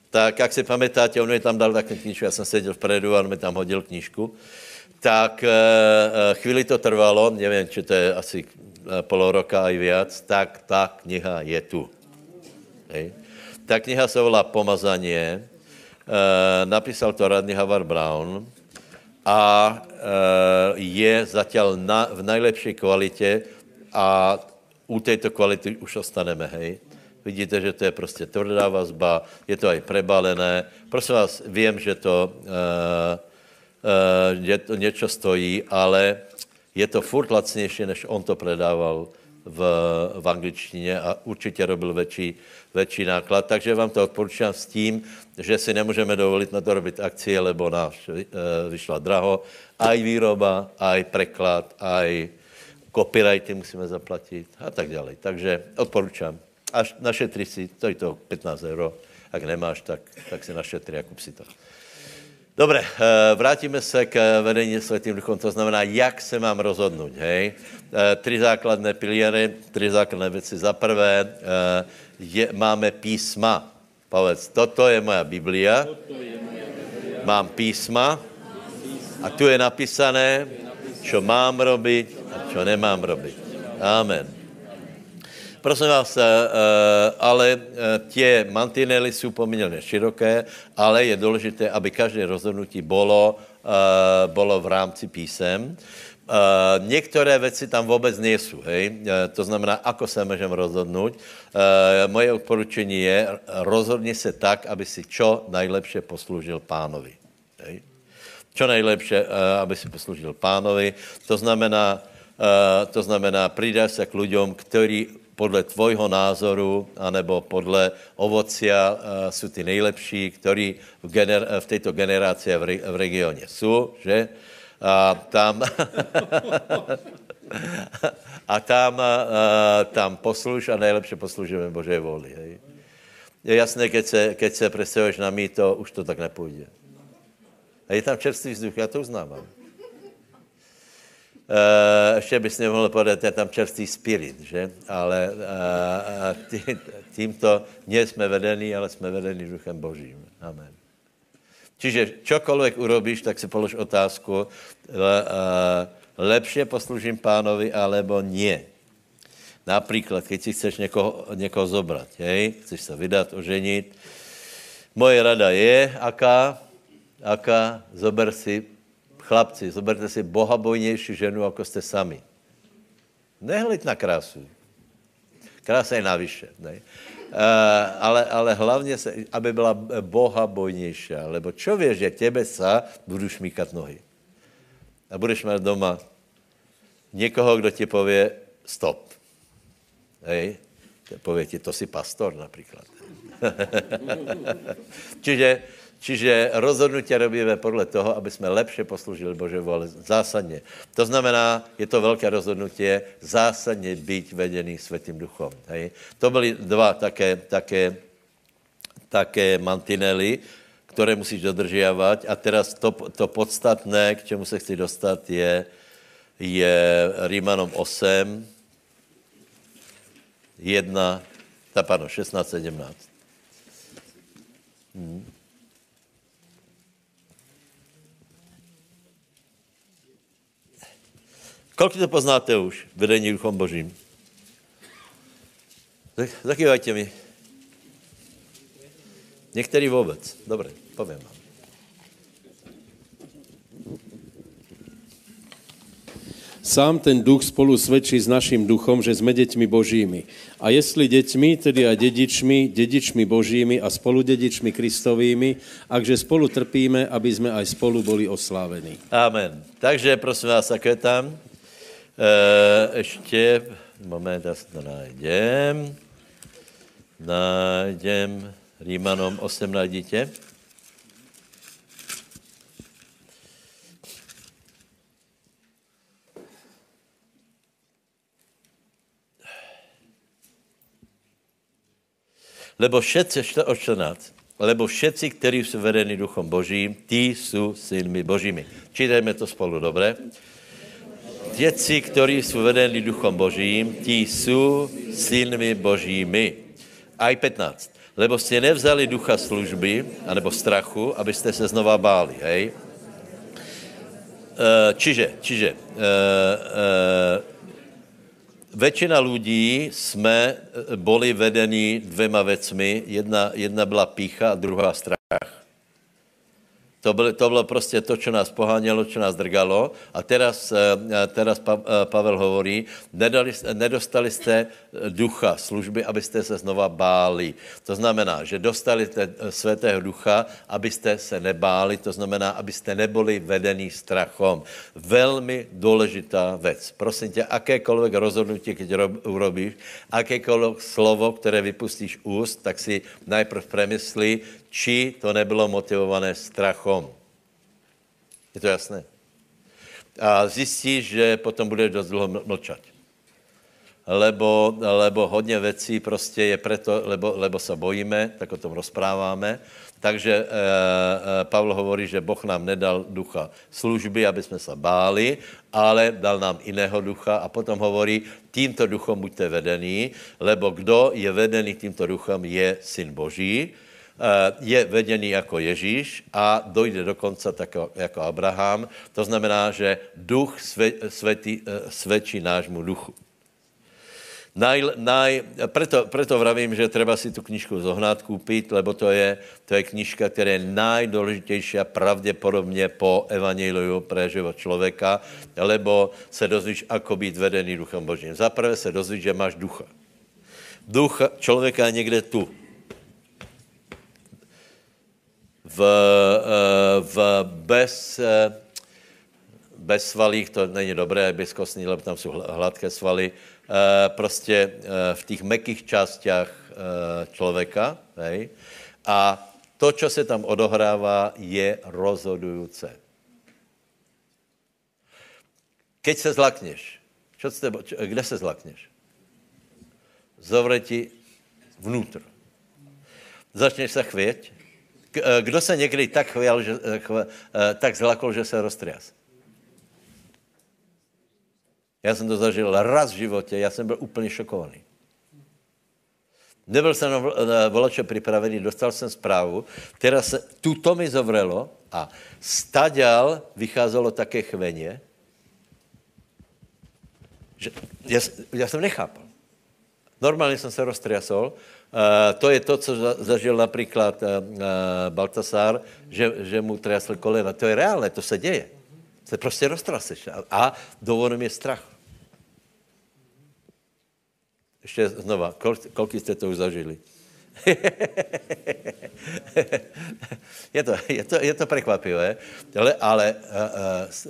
Tak, jak si pamätáte, on mi tam dal takovou knížku, já jsem seděl vpredu a on mi tam hodil knížku. Tak e, chvíli to trvalo, nevím, či to je asi eh, pol roka i viac, tak ta kniha je tu. Hej. Ta kniha se volá Pomazanie, e, napísal to radný Havard Brown a e, je zatím na, v nejlepší kvalitě a u této kvality už ostaneme, hej. vidíte, že to je prostě tvrdá vazba, je to aj prebalené. Prosím vás, vím, že to, uh, že to něco stojí, ale je to furt lacnější, než on to predával v, v angličtině a určitě robil větší, větší náklad. Takže vám to odporučám s tím, že si nemůžeme dovolit na to robit akcie, lebo náš uh, vyšla draho. Aj výroba, aj preklad, aj copyrighty musíme zaplatit a tak dále. Takže odporučám. Až našetri si, to je to 15 euro. Ak nemáš, tak, tak si našetri a kup si to. Dobre, eh, vrátíme se k vedení světým duchom, to znamená, jak se mám rozhodnout, hej? Eh, tři základné piliery, tři základné věci. Za prvé, eh, je, máme písma. Povedz, toto je moja Biblia, mám písma a tu je napísané, co mám robiť a co nemám robiť. Amen. Prosím vás, eh, ale tě mantinely jsou poměrně široké, ale je důležité, aby každé rozhodnutí bylo, bylo v rámci písem. Některé věci tam vůbec nejsou, hej? to znamená, ako se můžeme rozhodnout. moje odporučení je, rozhodni se tak, aby si čo nejlepše posloužil pánovi. Hej? Čo nejlepše, aby si posloužil pánovi. To znamená, to znamená, přidáš se k lidem, kteří podle tvojho názoru, anebo podle ovocia uh, jsou ty nejlepší, kteří v, gener, v této generaci v, re, v regioně jsou, že? A tam, a tam, uh, tam posluš a nejlepše poslužujeme Bože vůli. Hej. Je jasné, keď se, keď se představuješ na mýto, už to tak nepůjde. A je tam čerstvý vzduch, já to uznávám. Uh, ještě bys nemohl podat, je tam čerstvý spirit, že? Ale uh, tý, tímto nie jsme vedení, ale jsme vedení duchem Božím. Amen. Čiže čokoliv urobíš, tak si polož otázku, lepše poslužím pánovi, alebo nie. Například, keď si chceš někoho, někoho zobrat, hej? chceš se vydat, oženit, moje rada je, aká, aká, zober si Chlapci, zoberte si bohabojnější ženu, jako jste sami. Nehleď na krásu. Krása je navyše. Ne? Uh, ale, ale hlavně, se, aby byla Boha bojnější. Lebo čo věš, že těbe sa budu šmíkat nohy. A budeš mít doma někoho, kdo ti pově stop. Hej? Pově ti, to si pastor například. Čiže Čiže rozhodnutí robíme podle toho, aby jsme lepše posloužili Bože vole zásadně. To znamená, je to velké rozhodnutí, zásadně být vedený Světým duchom. Hej. To byly dva také, také, také mantinely, které musíš dodržiavat. A teraz to, to podstatné, k čemu se chci dostat, je, je Rímanom 8, 1, ta, pardon, 16, 17. Hmm. Kolik to poznáte už, vedení duchom božím? Zakývajte mi. Některý vůbec. Dobře, povím vám. Sám ten duch spolu svědčí s naším duchom, že jsme děťmi božími. A jestli děťmi, tedy a dědičmi, dědičmi božími a spoludedičmi kristovými, akže spolu trpíme, aby jsme aj spolu boli oslávení. Amen. Takže prosím vás, také tam. E, ještě, moment, já to najdem. Najdem Rímanom 8 najdíte. Lebo všetci, o 14, lebo všetci, kteří jsou vedeni duchom božím, tí jsou synmi božími. Čítajme to spolu, dobré? Děci, kteří jsou vedeni duchom božím, ti jsou synmi božími. A 15. Lebo jste nevzali ducha služby, anebo strachu, abyste se znova báli, hej? Eh, čiže, čiže, uh, uh, většina lidí jsme boli vedení dvěma věcmi. Jedna, jedna byla pícha a druhá strach. To bylo, to bylo prostě to, čo nás pohánělo, čo nás drgalo. A teraz, eh, teraz pa, eh, Pavel hovorí, nedali, nedostali jste ducha služby, abyste se znova báli. To znamená, že dostali jste svatého ducha, abyste se nebáli, to znamená, abyste neboli vedený strachom. Velmi důležitá věc. Prosím tě, akékoliv rozhodnutí, keď urobíš, akékoliv slovo, které vypustíš úst, tak si najprv premyslí, či to nebylo motivované strachom. Je to jasné? A zjistíš, že potom budeš dost dlouho mlčat. Lebo, lebo hodně věcí prostě je proto, lebo, lebo se bojíme, tak o tom rozpráváme. Takže e, e, Pavel hovorí, že Boh nám nedal ducha služby, aby jsme se báli, ale dal nám jiného ducha a potom hovorí, tímto duchom buďte vedení, lebo kdo je vedený tímto duchom je syn Boží je vedený jako Ježíš a dojde dokonce tak jako Abraham. To znamená, že duch světí, eh, svědčí nášmu duchu. Naj, naj, preto, preto vravím, že treba si tu knižku zohnat, koupit, lebo to je, to je knižka, která je najdůležitější pravděpodobně po evangeliu pre život člověka, lebo se dozvíš, ako být vedený duchem Božím. Zaprvé se dozvíš, že máš ducha. Duch člověka je někde tu v, eh, v bez, eh, bez svalích, to není dobré, bez kostní, lebo tam jsou hladké svaly, eh, prostě v těch mekých částech člověka. Hej? A to, co se tam odohrává, je rozhodující. Keď se zlakneš, čo s tebo, čo, kde se zlakneš? Zovre ti vnútr. Začneš se chvět, kdo se někdy tak chvěl, že, eh, eh, tak zlakol, že se roztrias? Já jsem to zažil raz v životě, já jsem byl úplně šokovaný. Nebyl jsem na volače připravený, dostal jsem zprávu, která se, tuto mi zovrelo a staďal vycházelo také chveně, že já, já jsem nechápal. Normálně jsem se roztriasol to je to, co zažil například uh, Baltasar, že, že mu triasl kolena. To je reálné, to se děje. Se prostě roztraseš. A, a dovolím je strach. Ještě znova, kol, kolik jste to už zažili? je, to, je, to, je to překvapivé, ale, ale uh,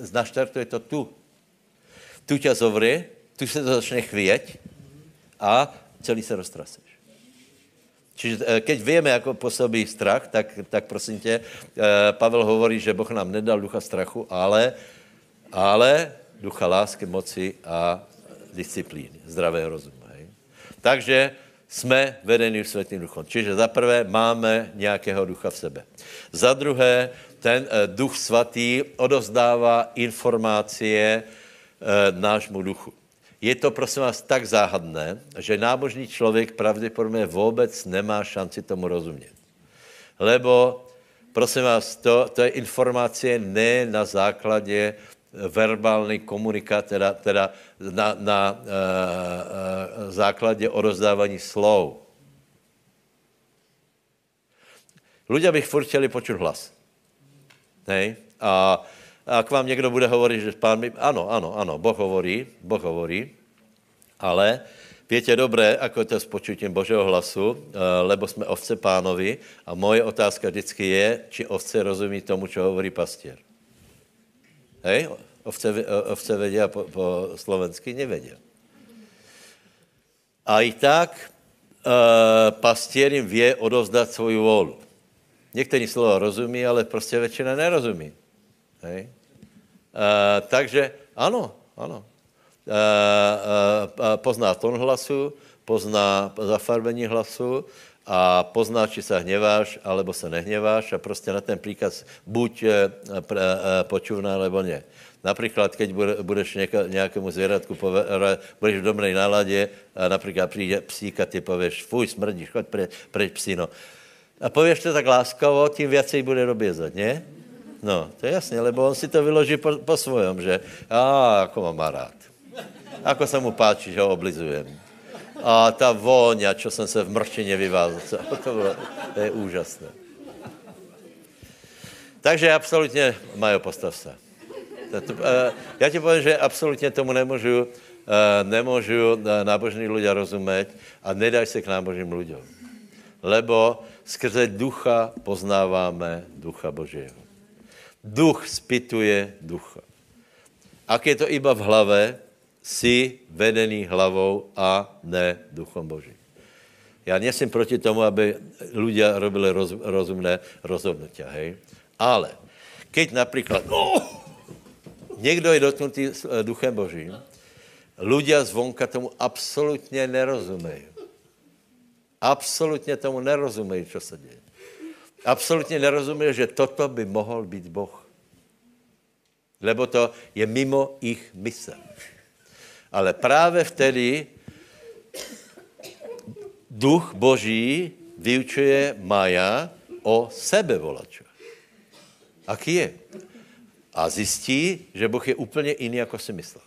uh, naštartuje to tu. Tu tě zovře, tu se to začne chvět a celý se roztraseš. Čiže eh, keď víme, jako působí strach, tak, tak prosím tě, eh, Pavel hovorí, že Boh nám nedal ducha strachu, ale, ale ducha lásky, moci a disciplíny, zdravého rozumu. Hej. Takže jsme vedeni světým duchom. Čiže za prvé máme nějakého ducha v sebe. Za druhé, ten eh, duch svatý odozdává informacie nášmu duchu. Je to, prosím vás, tak záhadné, že nábožný člověk pravděpodobně vůbec nemá šanci tomu rozumět. Lebo, prosím vás, to, to je informace ne na základě verbální komunikace, teda, teda na, na uh, uh, základě odozdávání slov. Ľudia bych furt chtěli počuť hlas. Hej? A a k vám někdo bude hovorit, že pán mi... Ano, ano, ano, Boh hovorí, Boh hovorí, ale Větě dobré, ako to s počutím Božího hlasu, eh, lebo jsme ovce pánovi a moje otázka vždycky je, či ovce rozumí tomu, co hovorí pastěr. Hej? Ovce, eh, ovce vědí po, po slovensky nevědí. A i tak e, pastěr jim vě odovzdat svoji volu. Některý slova rozumí, ale prostě většina nerozumí. Hej? Uh, takže ano, ano. Uh, uh, pozná tón hlasu, pozná zafarbení hlasu a pozná, či se hněváš, alebo se nehněváš a prostě na ten příkaz buď uh, počuvná, nebo ne. Například, keď budeš nějakému zvěratku, budeš v dobré náladě a například přijde psík a ty pověš, fuj, smrdíš, choď pre, preč psíno. A pověš to tak láskavo, tím věcej bude dobězat, ne? No, to je jasně, lebo on si to vyloží po, po svojom, že a jako mám rád. Ako se mu páči, že ho oblizujem. A ta vôňa, čo jsem se v mrčině vyvázal, to, bylo, to je úžasné. Takže absolutně, Majo, postav se. Eh, já ti povím, že absolutně tomu nemůžu, eh, nemůžu eh, nábožní ľudia rozumět a nedaj se k nábožným lidem. Lebo skrze ducha poznáváme ducha Božího. Duch spituje ducha. Ak je to iba v hlave, si vedený hlavou a ne duchom Božím. Já nesím proti tomu, aby ľudia robili roz, rozumné rozhodnutia, hej? Ale keď například no, někdo je dotknutý eh, duchem Božím, ľudia zvonka tomu absolutně nerozumejí. Absolutně tomu nerozumejí, co se děje. Absolutně nerozumejí, že toto by mohl být Boh. Lebo to je mimo ich mysl. Ale právě vtedy duch Boží vyučuje Maja o sebevolaču. Aký je? A zjistí, že Boh je úplně jiný, jako si myslel.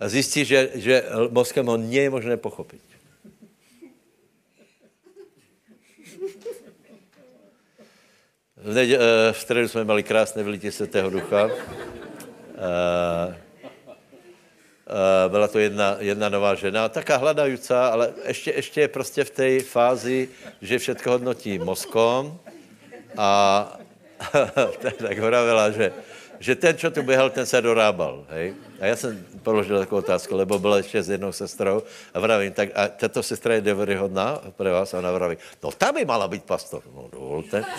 A zjistí, že, že mozkem ho je možné pochopit. V, neděl, eh, v středu jsme měli krásné vylití Svatého ducha. Uh, Uh, byla to jedna, jedna nová žena, taká hladající, ale ještě, ještě je prostě v té fázi, že všechno hodnotí mozkom a tak hovorila, že, že ten, čo tu běhal, ten se dorábal. Hej? A já jsem položil takovou otázku, lebo byla ještě s jednou sestrou a vravím, tak a tato sestra je deveryhodná pro vás? A ona vraví, no ta by mala být pastor. No dovolte.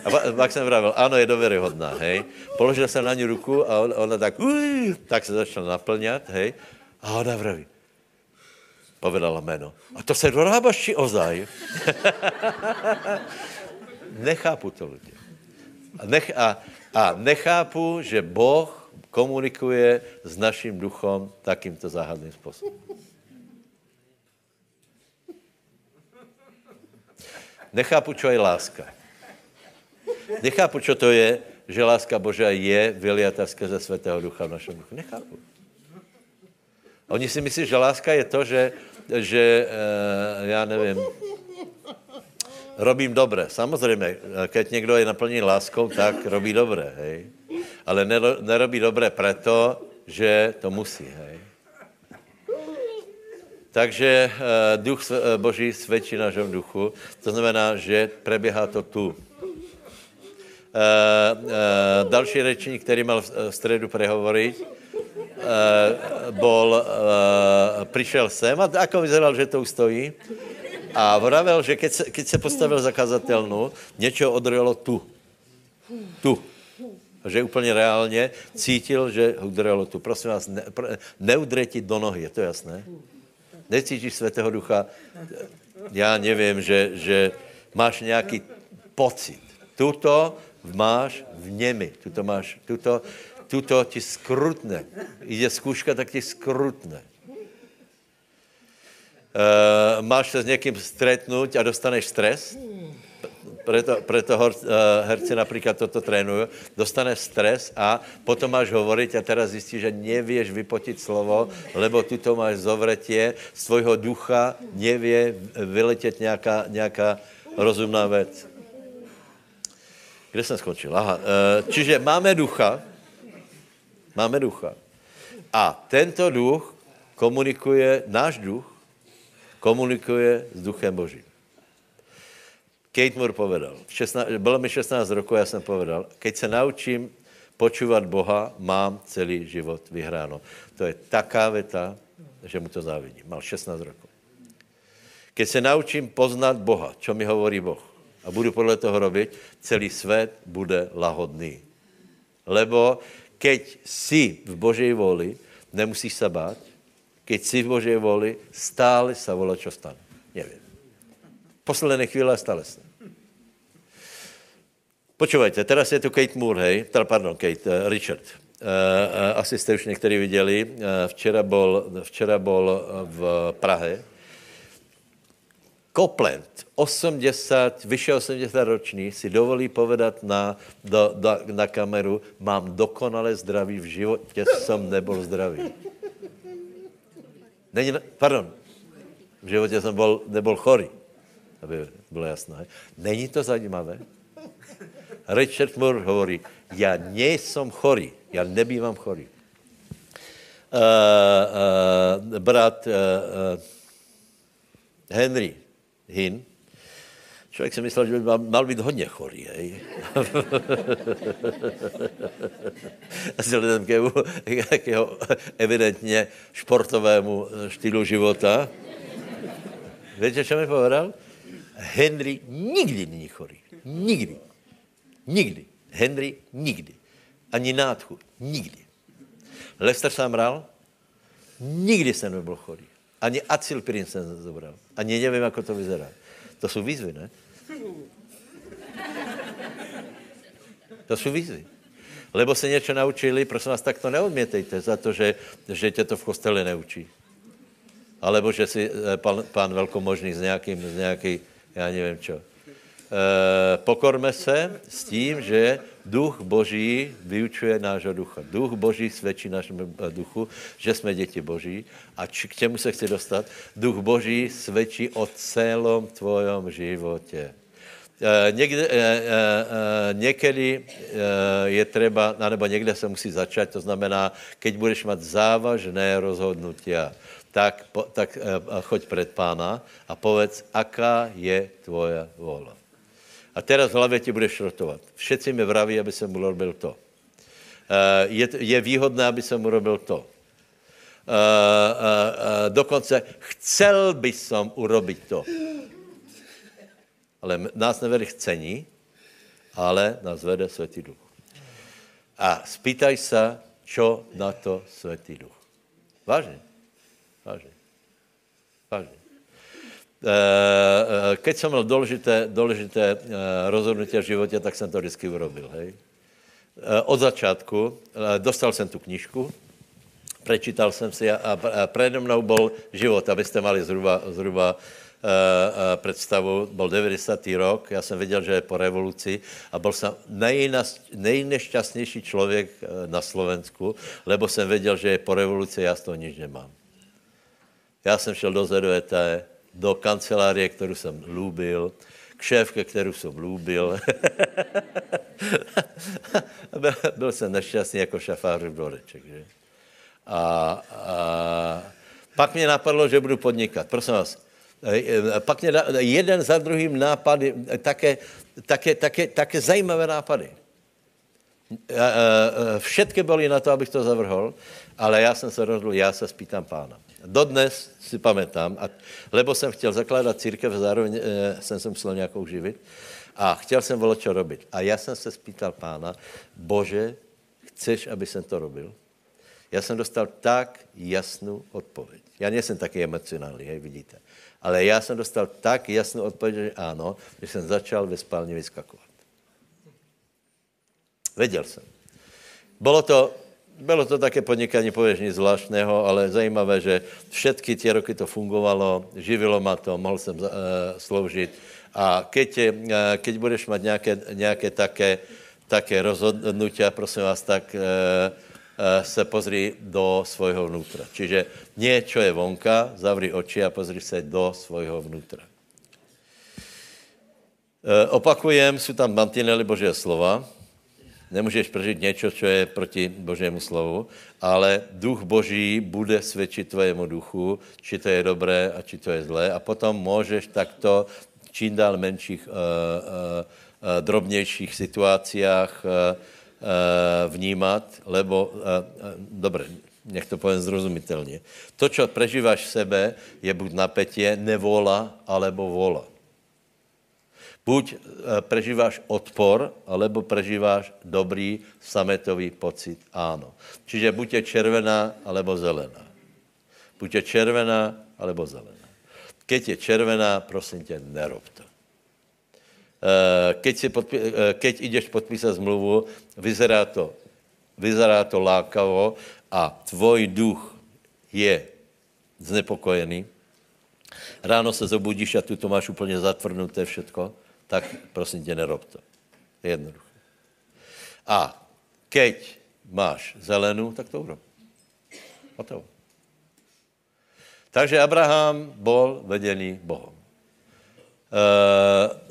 A pak jsem vravil, ano, je dověryhodná, hej. Položil jsem na ní ruku a ona, ona tak, uj, tak se začala naplňat, hej. A ona vraví, povedala jméno. A to se dorábaš či ozaj? nechápu to lidi. A, nech, a, a nechápu, že Boh komunikuje s naším duchom takýmto záhadným způsobem. Nechápu, čo je láska. Nechápu, čo to je, že láska Božá je vyliata skrze Svatého Ducha v našem duchu. Nechápu. Oni si myslí, že láska je to, že, že uh, já nevím, robím dobré. Samozřejmě, keď někdo je naplněný láskou, tak robí dobré, hej. Ale nerobí dobré proto, že to musí, hej. Takže uh, duch Boží svědčí našem duchu, to znamená, že preběhá to tu. Uh, další řečník, který mal v středu prehovoriť, uh, bol, přišel sem a ako vyzeral, že to ustojí. A vravel, že keď se, keď se postavil za kazatelnu, něčeho odrelo tu. Tu. Že úplně reálně cítil, že udrelo tu. Prosím vás, ne, neudreti do nohy, je to jasné? Necítíš Svatého Ducha? Já nevím, že, že máš nějaký pocit. Tuto máš v němi. Tuto máš, tuto, tuto ti skrutne. Jde zkouška, tak ti skrutne. Uh, máš se s někým stretnout a dostaneš stres, preto, preto hor, uh, herci například toto trénují, dostaneš stres a potom máš hovoriť a teraz zjistíš, že nevieš vypotit slovo, lebo tu to máš zovretie z tvojho ducha, nevie vyletět nějaká, nějaká rozumná věc. Kde jsem skončil? Aha. E, čiže máme ducha, máme ducha. A tento duch komunikuje, náš duch komunikuje s duchem Božím. Kate Moore povedal, 16, bylo mi 16 rokov, já jsem povedal, keď se naučím počúvat Boha, mám celý život vyhráno. To je taká věta, že mu to závidím. Mal 16 rokov. Keď se naučím poznat Boha, čo mi hovorí Boh, a budu podle toho robit, celý svět bude lahodný. Lebo keď si v Božej voli, nemusíš se bát, keď si v Božej voli, stále sa volá, čo stane. Nevím. Posledné chvíle stále se. Počúvajte, teraz je tu Kate Moore, hej, teda, pardon, Kate, uh, Richard. Uh, uh, asi jste už někteří viděli. Uh, včera, bol, včera bol v Prahe Copland, 80, vyše 80 roční, si dovolí povedat na, do, do, na kameru, mám dokonale zdraví, v životě jsem nebyl zdravý. Není, pardon, v životě jsem bol, nebyl chorý. aby bylo jasné. Není to zajímavé? Richard Moore hovorí, já nejsem chorý, já nebývám chorý. Uh, uh, brat uh, uh, Henry Hinn, člověk si myslel, že by mal, být hodně chorý, hej. Vzhledem k k jeho evidentně športovému štýlu života. Víte, co mi povedal? Henry nikdy není chorý. Nikdy. Nikdy. Henry nikdy. Ani nádchu. Nikdy. Lester sám bral? Nikdy jsem nebyl chorý. Ani acilpirin jsem zobral. Ani nevím, jak to vyzerá. To jsou výzvy, ne? To jsou výzvy. Lebo se něco naučili, prosím vás, tak to neodmětejte za to, že, že tě to v kostele neučí. Alebo že si eh, pan, pán velkomožný z nějakým, z nějaký, já nevím čo. E, pokorme se s tím, že duch Boží vyučuje nášho ducha. Duch Boží svědčí našemu eh, duchu, že jsme děti Boží. A či, k čemu se chci dostat? Duch Boží svědčí o celom tvojom životě. E, někde, e, e, někdy je třeba, nebo někde se musí začít, to znamená, keď budeš mít závažné rozhodnutia, tak, tak choď před pána a povedz, aká je tvoja vola. A teraz v hlavě ti bude šrotovat. Všetci mi vraví, aby jsem urobil to. Je, je výhodné, aby jsem urobil to. Dokonce chcel by som urobiť to. Ale nás nevede chcení, ale nás vede Světý Duch. A spýtaj se, čo na to Světý Duch. Vážně. Vážně. Vážně. Keď jsem měl důležité, důležité rozhodnutí v životě, tak jsem to vždycky urobil. Hej. Od začátku dostal jsem tu knížku, prečítal jsem si a, a přede mnou byl život, abyste mali zhruba, zhruba Eh, eh, představu, byl 90. rok, já jsem věděl, že je po revoluci a byl jsem nejnešťastnější člověk eh, na Slovensku, lebo jsem věděl, že je po revoluci, já z toho nic nemám. Já jsem šel do ZDT, do kancelárie, kterou jsem lúbil, k šéfke, kterou jsem lúbil. byl, jsem nešťastný jako šafář v Doreček? A, a pak mě napadlo, že budu podnikat. Prosím vás, Eh, eh, pak mě jeden za druhým nápady, eh, také, také, také, také zajímavé nápady. Všetky byly na to, abych to zavrhol, ale já jsem se rozhodl, já se spýtám pána. Dodnes si pamätám, a, lebo jsem chtěl zakládat církev, zároveň e, jsem se musel nějakou živit a chtěl jsem bylo čo robit. A já jsem se spýtal pána, bože, chceš, aby jsem to robil? Já jsem dostal tak jasnou odpověď. Já nejsem taky emocionální, hej, vidíte. Ale já jsem dostal tak jasnou odpověď, že ano, že jsem začal ve spálně vyskakovat. Věděl jsem. Bylo to, bylo to také podnikání, pověš nic zvláštného, ale zajímavé, že všetky ty roky to fungovalo, živilo ma to, mohl jsem uh, sloužit. A keď, uh, keď budeš mít nějaké, nějaké také, také rozhodnutí, prosím vás, tak uh, se pozri do svojho vnútra. Čiže něco je vonka, zavri oči a pozri se do svojho vnútra. Eh, opakujem, jsou tam mantinely Božího slova. Nemůžeš prežít něco, co je proti Božímu slovu, ale duch Boží bude svědčit tvojemu duchu, či to je dobré a či to je zlé. A potom můžeš takto čím dál menších, uh, drobnějších situacích Eh, vnímat, lebo, eh, eh, dobré, nech to povím zrozumitelně. To, co prežíváš v sebe, je buď napätě, nevola, alebo vola. Buď prežíváš odpor, alebo prežíváš dobrý sametový pocit áno. Čiže buď je červená, alebo zelená. Buď je červená, alebo zelená. Keď je červená, prosím tě, nerob to. Eh, keď, si podpi- eh, keď ideš podpísat zmluvu, vyzerá to, vyzerá to lákavo a tvoj duch je znepokojený, ráno se zobudíš a tu to máš úplně zatvrdnuté všetko, tak prosím tě, nerob to. Jednoduché. A keď máš zelenou, tak to urob. Hotovo. Takže Abraham byl vedený Bohem.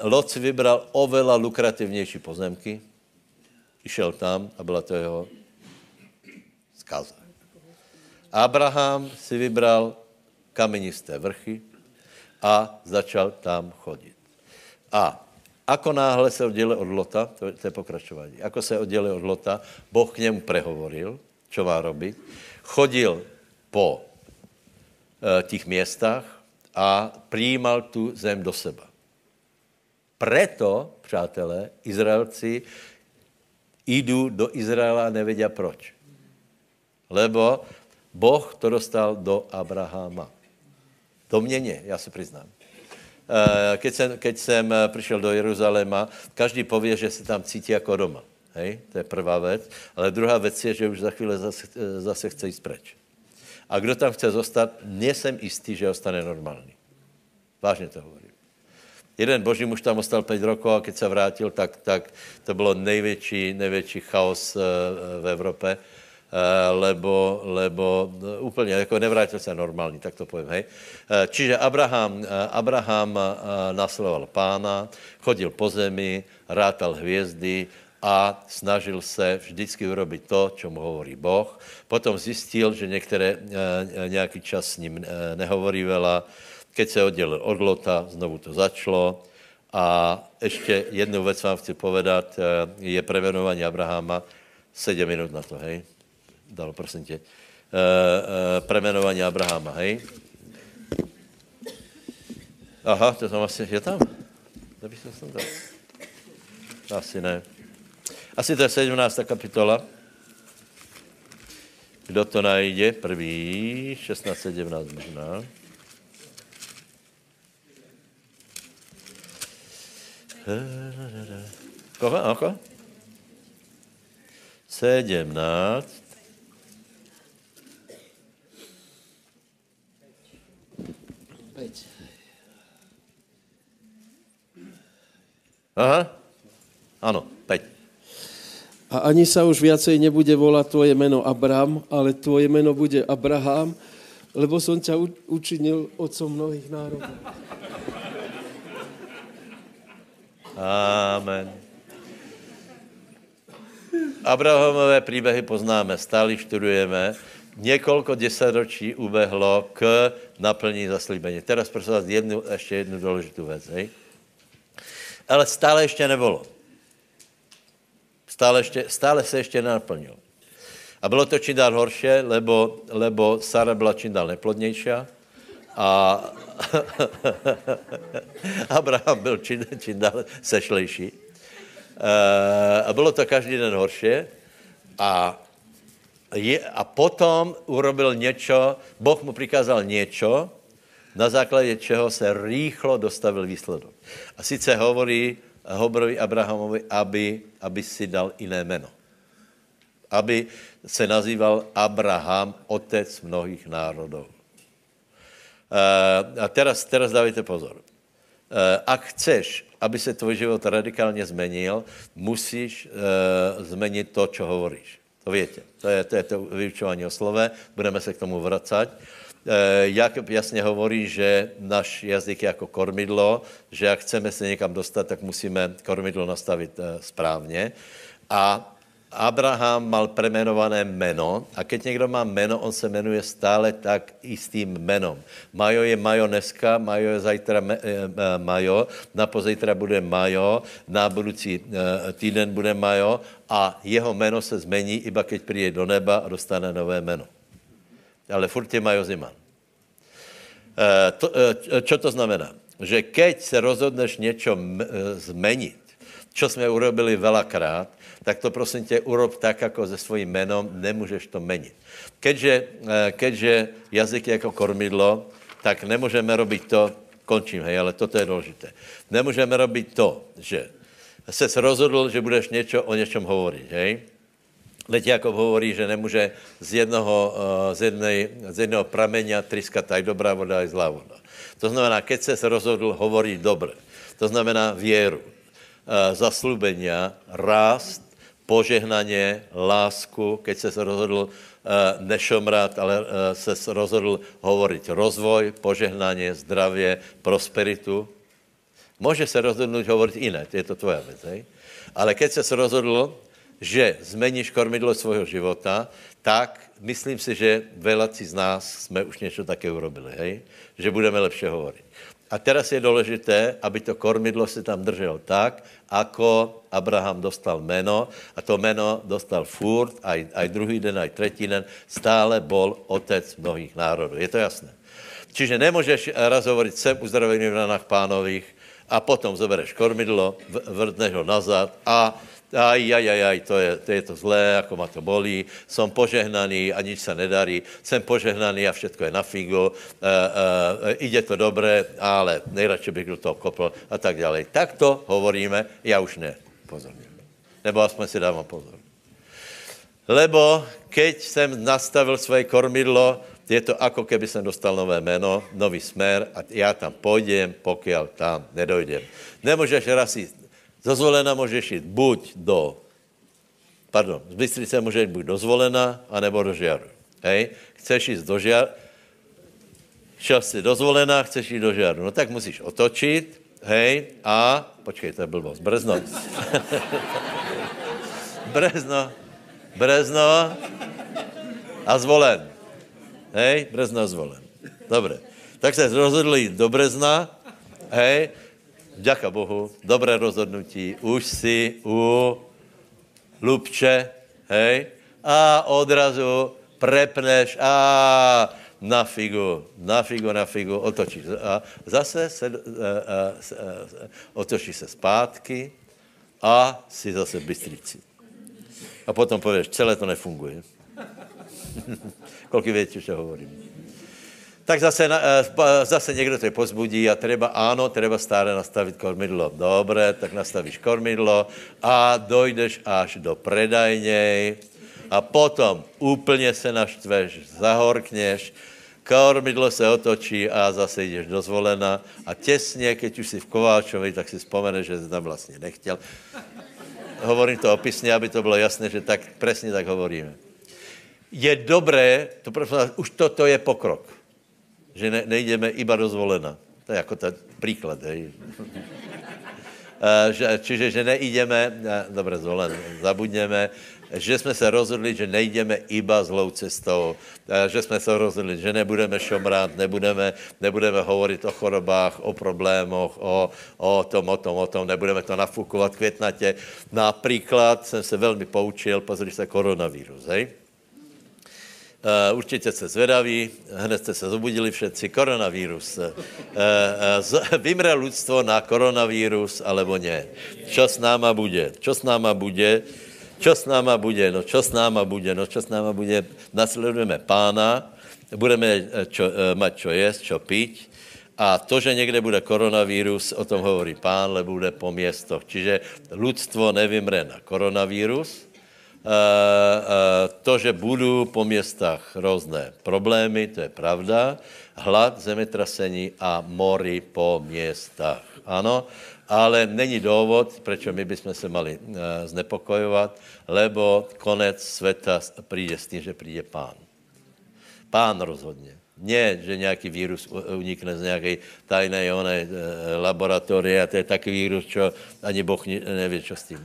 Lot si vybral oveľa lukrativnější pozemky, išel tam a byla to jeho zkaza. Abraham si vybral kamenisté vrchy a začal tam chodit. A ako náhle se oddělil od Lota, to, to je pokračování, ako se oddělil od Lota, Boh k němu prehovoril, čo má robit, chodil po e, těch městách a přijímal tu zem do seba. Preto, přátelé, Izraelci jdou do Izraela a nevědí proč. Lebo Boh to dostal do Abrahama. Do mě ne, já se přiznám. Eh, keď jsem, keď jsem eh, přišel do Jeruzaléma, každý pově, že se tam cítí jako doma. Hej? To je prvá věc. Ale druhá věc je, že už za chvíli zase, eh, zase chce jít preč. A kdo tam chce zůstat, nejsem jistý, že ostane normální. Vážně to hovorím. Jeden boží muž tam ostal 5 rokov a keď se vrátil, tak, tak to bylo největší, největší chaos v Evropě Eh, lebo, lebo eh, úplně jako nevrátil se normální, tak to povím, hej. Eh, čiže Abraham, Abraham nasledoval pána, chodil po zemi, rátal hvězdy a snažil se vždycky urobit to, čo mu hovorí Boh. Potom zjistil, že některé nějaký čas s ním nehovorí vela. Keď se oddělil od Lota, znovu to začalo. A ještě jednu věc vám chci povedat, je prevenování Abrahama. Sedm minut na to, hej dal, prosím tě, premenování Abrahama, hej? Aha, to tam asi, je tam? To bych to dal. Asi ne. Asi to je 17. kapitola. Kdo to najde? Prvý, 16, 17 možná. Koho? Koho? 17. Aha, ano, teď. A ani sa už viacej nebude volať tvoje meno Abram, ale tvoje meno bude Abraham, lebo som ťa učinil otcom mnohých národov. Amen. Abrahamové příběhy poznáme, stále študujeme. Několik desaťročí ubehlo k naplnění zaslíbení. Teraz prosím vás jednu, ještě jednu důležitou věc. Hej? ale stále ještě nebylo. Stále, ještě, stále se ještě nenaplnil. A bylo to čím dál horší, lebo, lebo Sara byla čím dál neplodnější a Abraham byl čím, čím dál sešlejší. Eh, a bylo to každý den horší. A, je, a potom urobil něco, Boh mu přikázal něco, na základě čeho se rýchlo dostavil výsledok. A sice hovorí, hovorí Abrahamovi, aby, aby si dal jiné jméno. Aby se nazýval Abraham, otec mnohých národů. Uh, a teraz, teraz dávajte pozor. Uh, ak chceš, aby se tvůj život radikálně zmenil, musíš uh, změnit to, co hovoríš. To víte. To je to, je to vyučování o slove. Budeme se k tomu vracať. Eh, Jak jasně hovorí, že náš jazyk je jako kormidlo, že jak chceme se někam dostat, tak musíme kormidlo nastavit eh, správně. A Abraham mal premenované meno a keď někdo má meno, on se jmenuje stále tak istým menom. Majo je Majo dneska, Majo je zajtra eh, Majo, na pozejtra bude Majo, na budoucí týden bude Majo a jeho jméno se zmení, iba keď přijde do neba a dostane nové jméno ale furt je Majo Ziman. E, to, znamená? Že keď se rozhodneš něco zmenit, čo jsme urobili velakrát, tak to prosím tě urob tak, jako se svým jménem, nemůžeš to menit. Keďže, keďže jazyk je jako kormidlo, tak nemůžeme robit to, končím, hej, ale toto je důležité. Nemůžeme robit to, že se rozhodl, že budeš něco o něčem hovorit, hej? Leď Jakob hovorí, že nemůže z jednoho, eh, z, jednej, z jednoho pramenia triskat aj dobrá voda, aj zlá voda. To znamená, keď se rozhodl hovoriť dobre, to znamená věru, eh, zaslubenia, rást, požehnaně, lásku, keď se rozhodl eh, nešomrat, ale se rozhodl hovoriť rozvoj, požehnání, zdravě, prosperitu. Může se rozhodnout hovorit jiné, je to tvoja věc, hej? Ale keď se rozhodl, že zmeníš kormidlo svého života, tak myslím si, že velaci z nás jsme už něco také urobili, hej? Že budeme lepše hovorit. A teraz je důležité, aby to kormidlo se tam drželo tak, ako Abraham dostal meno a to meno dostal furt, aj, aj druhý den, aj tretí den, stále bol otec mnohých národů. Je to jasné? Čiže nemůžeš raz hovoriť, jsem uzdravený v ranách pánových a potom zobereš kormidlo, vrtneš ho nazad a aj, aj, aj, aj, to je, to je to zlé, ako ma to bolí, som požehnaný a nič sa nedarí, jsem požehnaný a všetko je na figu, e, e, ide to dobré, ale nejradši bych do toho kopl a tak dále. Tak to hovoríme, já už ne, pozorně. Nebo aspoň si dávám pozor. Lebo keď jsem nastavil svoje kormidlo, je to ako keby jsem dostal nové jméno, nový smer a já tam půjdem, pokud tam nedojdem. Nemůžeš raz jít zo zvolena můžeš jít buď do, pardon, z Bystrice můžeš jít buď do zvolena, anebo do žiaru. Hej? Chceš jít do žiaru, šel jsi do zvolena, chceš jít do žiaru. No tak musíš otočit, hej, a, počkej, to je blbost, Brezno. Brezno, Brezno a zvolen. Hej, Brezno a zvolen. Dobre. Tak se rozhodli do Brezna, hej, Ďaká Bohu, dobré rozhodnutí, už si u Lubče, hej, a odrazu prepneš a na figu, na figu, na figu, otočíš. A zase se, a, a, a, otočíš se zpátky a si zase v Bystrici. A potom pověš, celé to nefunguje. Kolik věcí, že hovorím tak zase, eh, zase někdo to pozbudí a třeba, ano, třeba stále nastavit kormidlo. Dobré, tak nastavíš kormidlo a dojdeš až do predajněj a potom úplně se naštveš, zahorkněš, kormidlo se otočí a zase jdeš do zvolena a těsně, keď už jsi v Kováčovi, tak si vzpomeneš, že jsi tam vlastně nechtěl. Hovorím to opisně, aby to bylo jasné, že tak přesně tak hovoríme. Je dobré, to už toto je pokrok že ne, nejdeme iba do zvolena. To je jako ten příklad, hej. že, čiže, že nejdeme, dobře, zvolen, zabudněme, že jsme se rozhodli, že nejdeme iba zlou cestou, že jsme se rozhodli, že nebudeme šomrát, nebudeme, nebudeme hovorit o chorobách, o problémoch, o, o tom, o tom, o tom, nebudeme to nafukovat květnatě. Například jsem se velmi poučil, pozri se, koronavírus, hej? Uh, určitě se zvedaví, hned jste se zobudili všetci, koronavírus. Uh, uh, vymre lidstvo na koronavírus, alebo ne. Čo s náma bude? Čo s náma bude? Čo s náma bude? No čo s náma bude? No čo s náma bude? Nasledujeme pána, budeme čo, mať čo jesť, čo piť, a to, že někde bude koronavírus, o tom hovorí pán, lebo bude po městoch. Čiže lidstvo nevymre na koronavírus, Eh, eh, to, že budou po městách různé problémy, to je pravda, hlad, zemetrasení a mory po městách. Ano, ale není důvod, proč my bychom se mali eh, znepokojovat, lebo konec světa přijde s tím, že přijde pán. Pán rozhodně. Ne, že nějaký vírus unikne z nějaké tajné oné laboratorie a to je takový vírus, čo ani Boh neví, co s tím.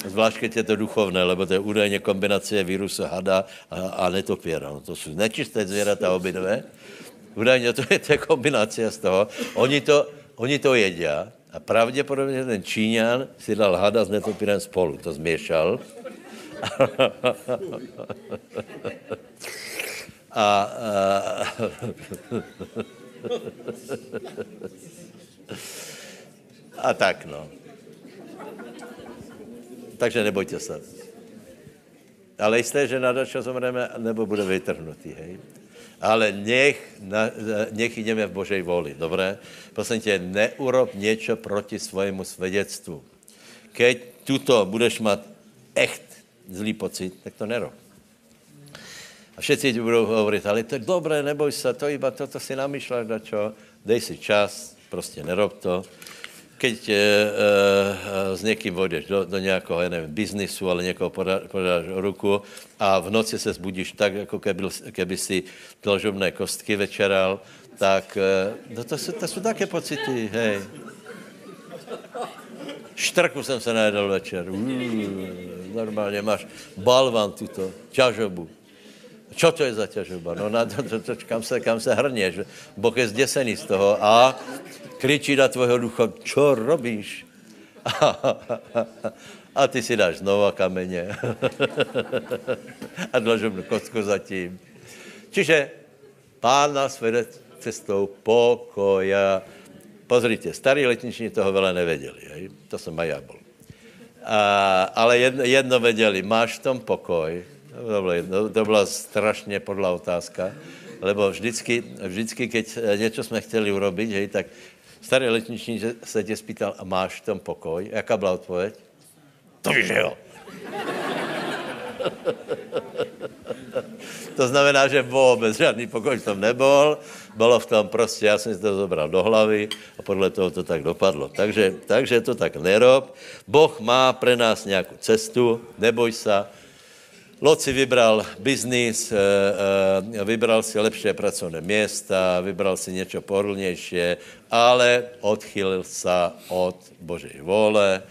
Zvlášť, keď je to duchovné, lebo to je údajně kombinace vírusu hada a, a netopěra. No to jsou nečisté zvěrata obidve. Údajně to je, to kombinace z toho. Oni to, oni to jedí a pravděpodobně ten Číňan si dal hada s netopírem spolu. To změšal. a, a, a tak no. Takže nebojte se. Ale jisté, že na čo zomreme, nebo bude vytrhnutý, hej? Ale nech, na, nech jdeme v Božej voli, dobré? Prosím tě, neurob něco proti svojemu svědectvu. Keď tuto budeš mít echt zlý pocit, tak to nerob. A všetci ti budou hovorit, ale to je dobré, neboj se, to iba toto si namýšľaš, na čo, dej si čas, prostě nerob to keď e, e, s někým vodeš do, do nějakého, já nevím, biznisu, ale někoho podáš, ruku a v noci se zbudíš tak, jako keby, keby si dlžobné kostky večeral, tak eh, no to, jsou, to jsou také pocity, hej. Štrku jsem se najedl večer. Uh, normálně máš balvan tuto, ťažobu. Čo to je za ťažoba? No na to, to, to, kam, se, kam se hrněš? Boh je zděsený z toho a kričí na tvojho ducha, čo robíš? A ty si dáš znova kameně. a dlažobnou kocku zatím. Čiže pán nás vede cestou pokoja. Pozrite, starí letniční toho veľa nevedeli. Hej? To jsem aj ja bol. A, ale jedno, jedno vedeli, máš v tom pokoj. To byla, jedno, to byla strašně podlá otázka, lebo vždycky, vždycky keď něco jsme chtěli urobiť, hej, tak starý letniční se tě spýtal, a máš v tom pokoj? Jaká byla odpověď? To víš, že jo. to znamená, že vůbec žádný pokoj v tom nebol, bylo v tom prostě, já jsem si to zobral do hlavy a podle toho to tak dopadlo. Takže, takže to tak nerob. Boh má pre nás nějakou cestu, neboj se. Lot si vybral biznis, eh, eh, vybral si lepší pracovné města, vybral si něco pohodlnější, ale odchylil se od Božej vole.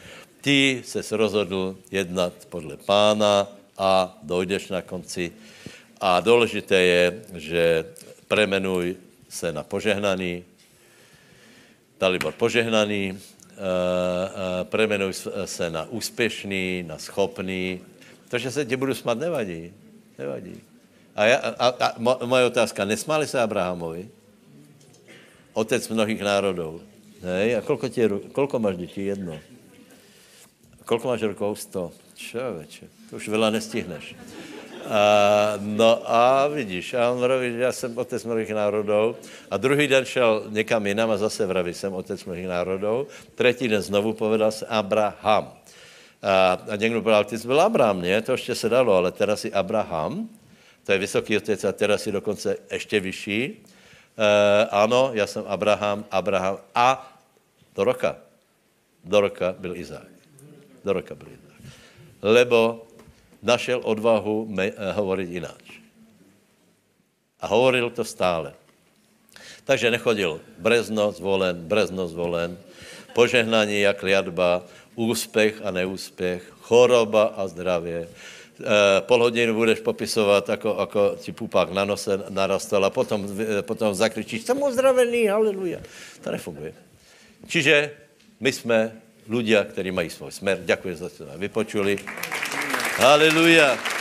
Ty se rozhodl jednat podle pána a dojdeš na konci. A důležité je, že premenuj se na požehnaný, Dalibor požehnaný, premenuj se na úspěšný, na schopný. To, že se tě budu smát, nevadí. Nevadí. A, já, a, a moje otázka, nesmáli se Abrahamovi? Otec mnohých národů. Hej, a kolko, tě, kolko máš dětí? Jedno. Kolko máš rokov? Sto. Čověče, to už veľa nestihneš. A, no a vidíš, a on vraví, že já jsem otec mnohých národů. A druhý den šel někam jinam a zase vraví, jsem otec mnohých národů. Třetí den znovu povedal se Abraham. A, a někdo povedal, ty jsi byl Abraham, ne? To ještě se dalo, ale teraz si Abraham, to je vysoký otec a teraz si dokonce ještě vyšší. E, ano, já jsem Abraham, Abraham a do roka. Do roka byl Izák. Do roka byl Izák. Lebo našel odvahu me, uh, hovorit jináč. A hovoril to stále. Takže nechodil brezno zvolen, brezno zvolen, požehnání jak liadba, úspěch a neúspěch, choroba a zdravě. E, pol hodinu budeš popisovat, jako, jako ti pupák na nose narastal a potom, e, potom zakričíš, jsem uzdravený, haleluja. To nefunguje. Čiže my jsme ľudia, kteří mají svůj smer. Děkuji za to, vypočuli. Haleluja.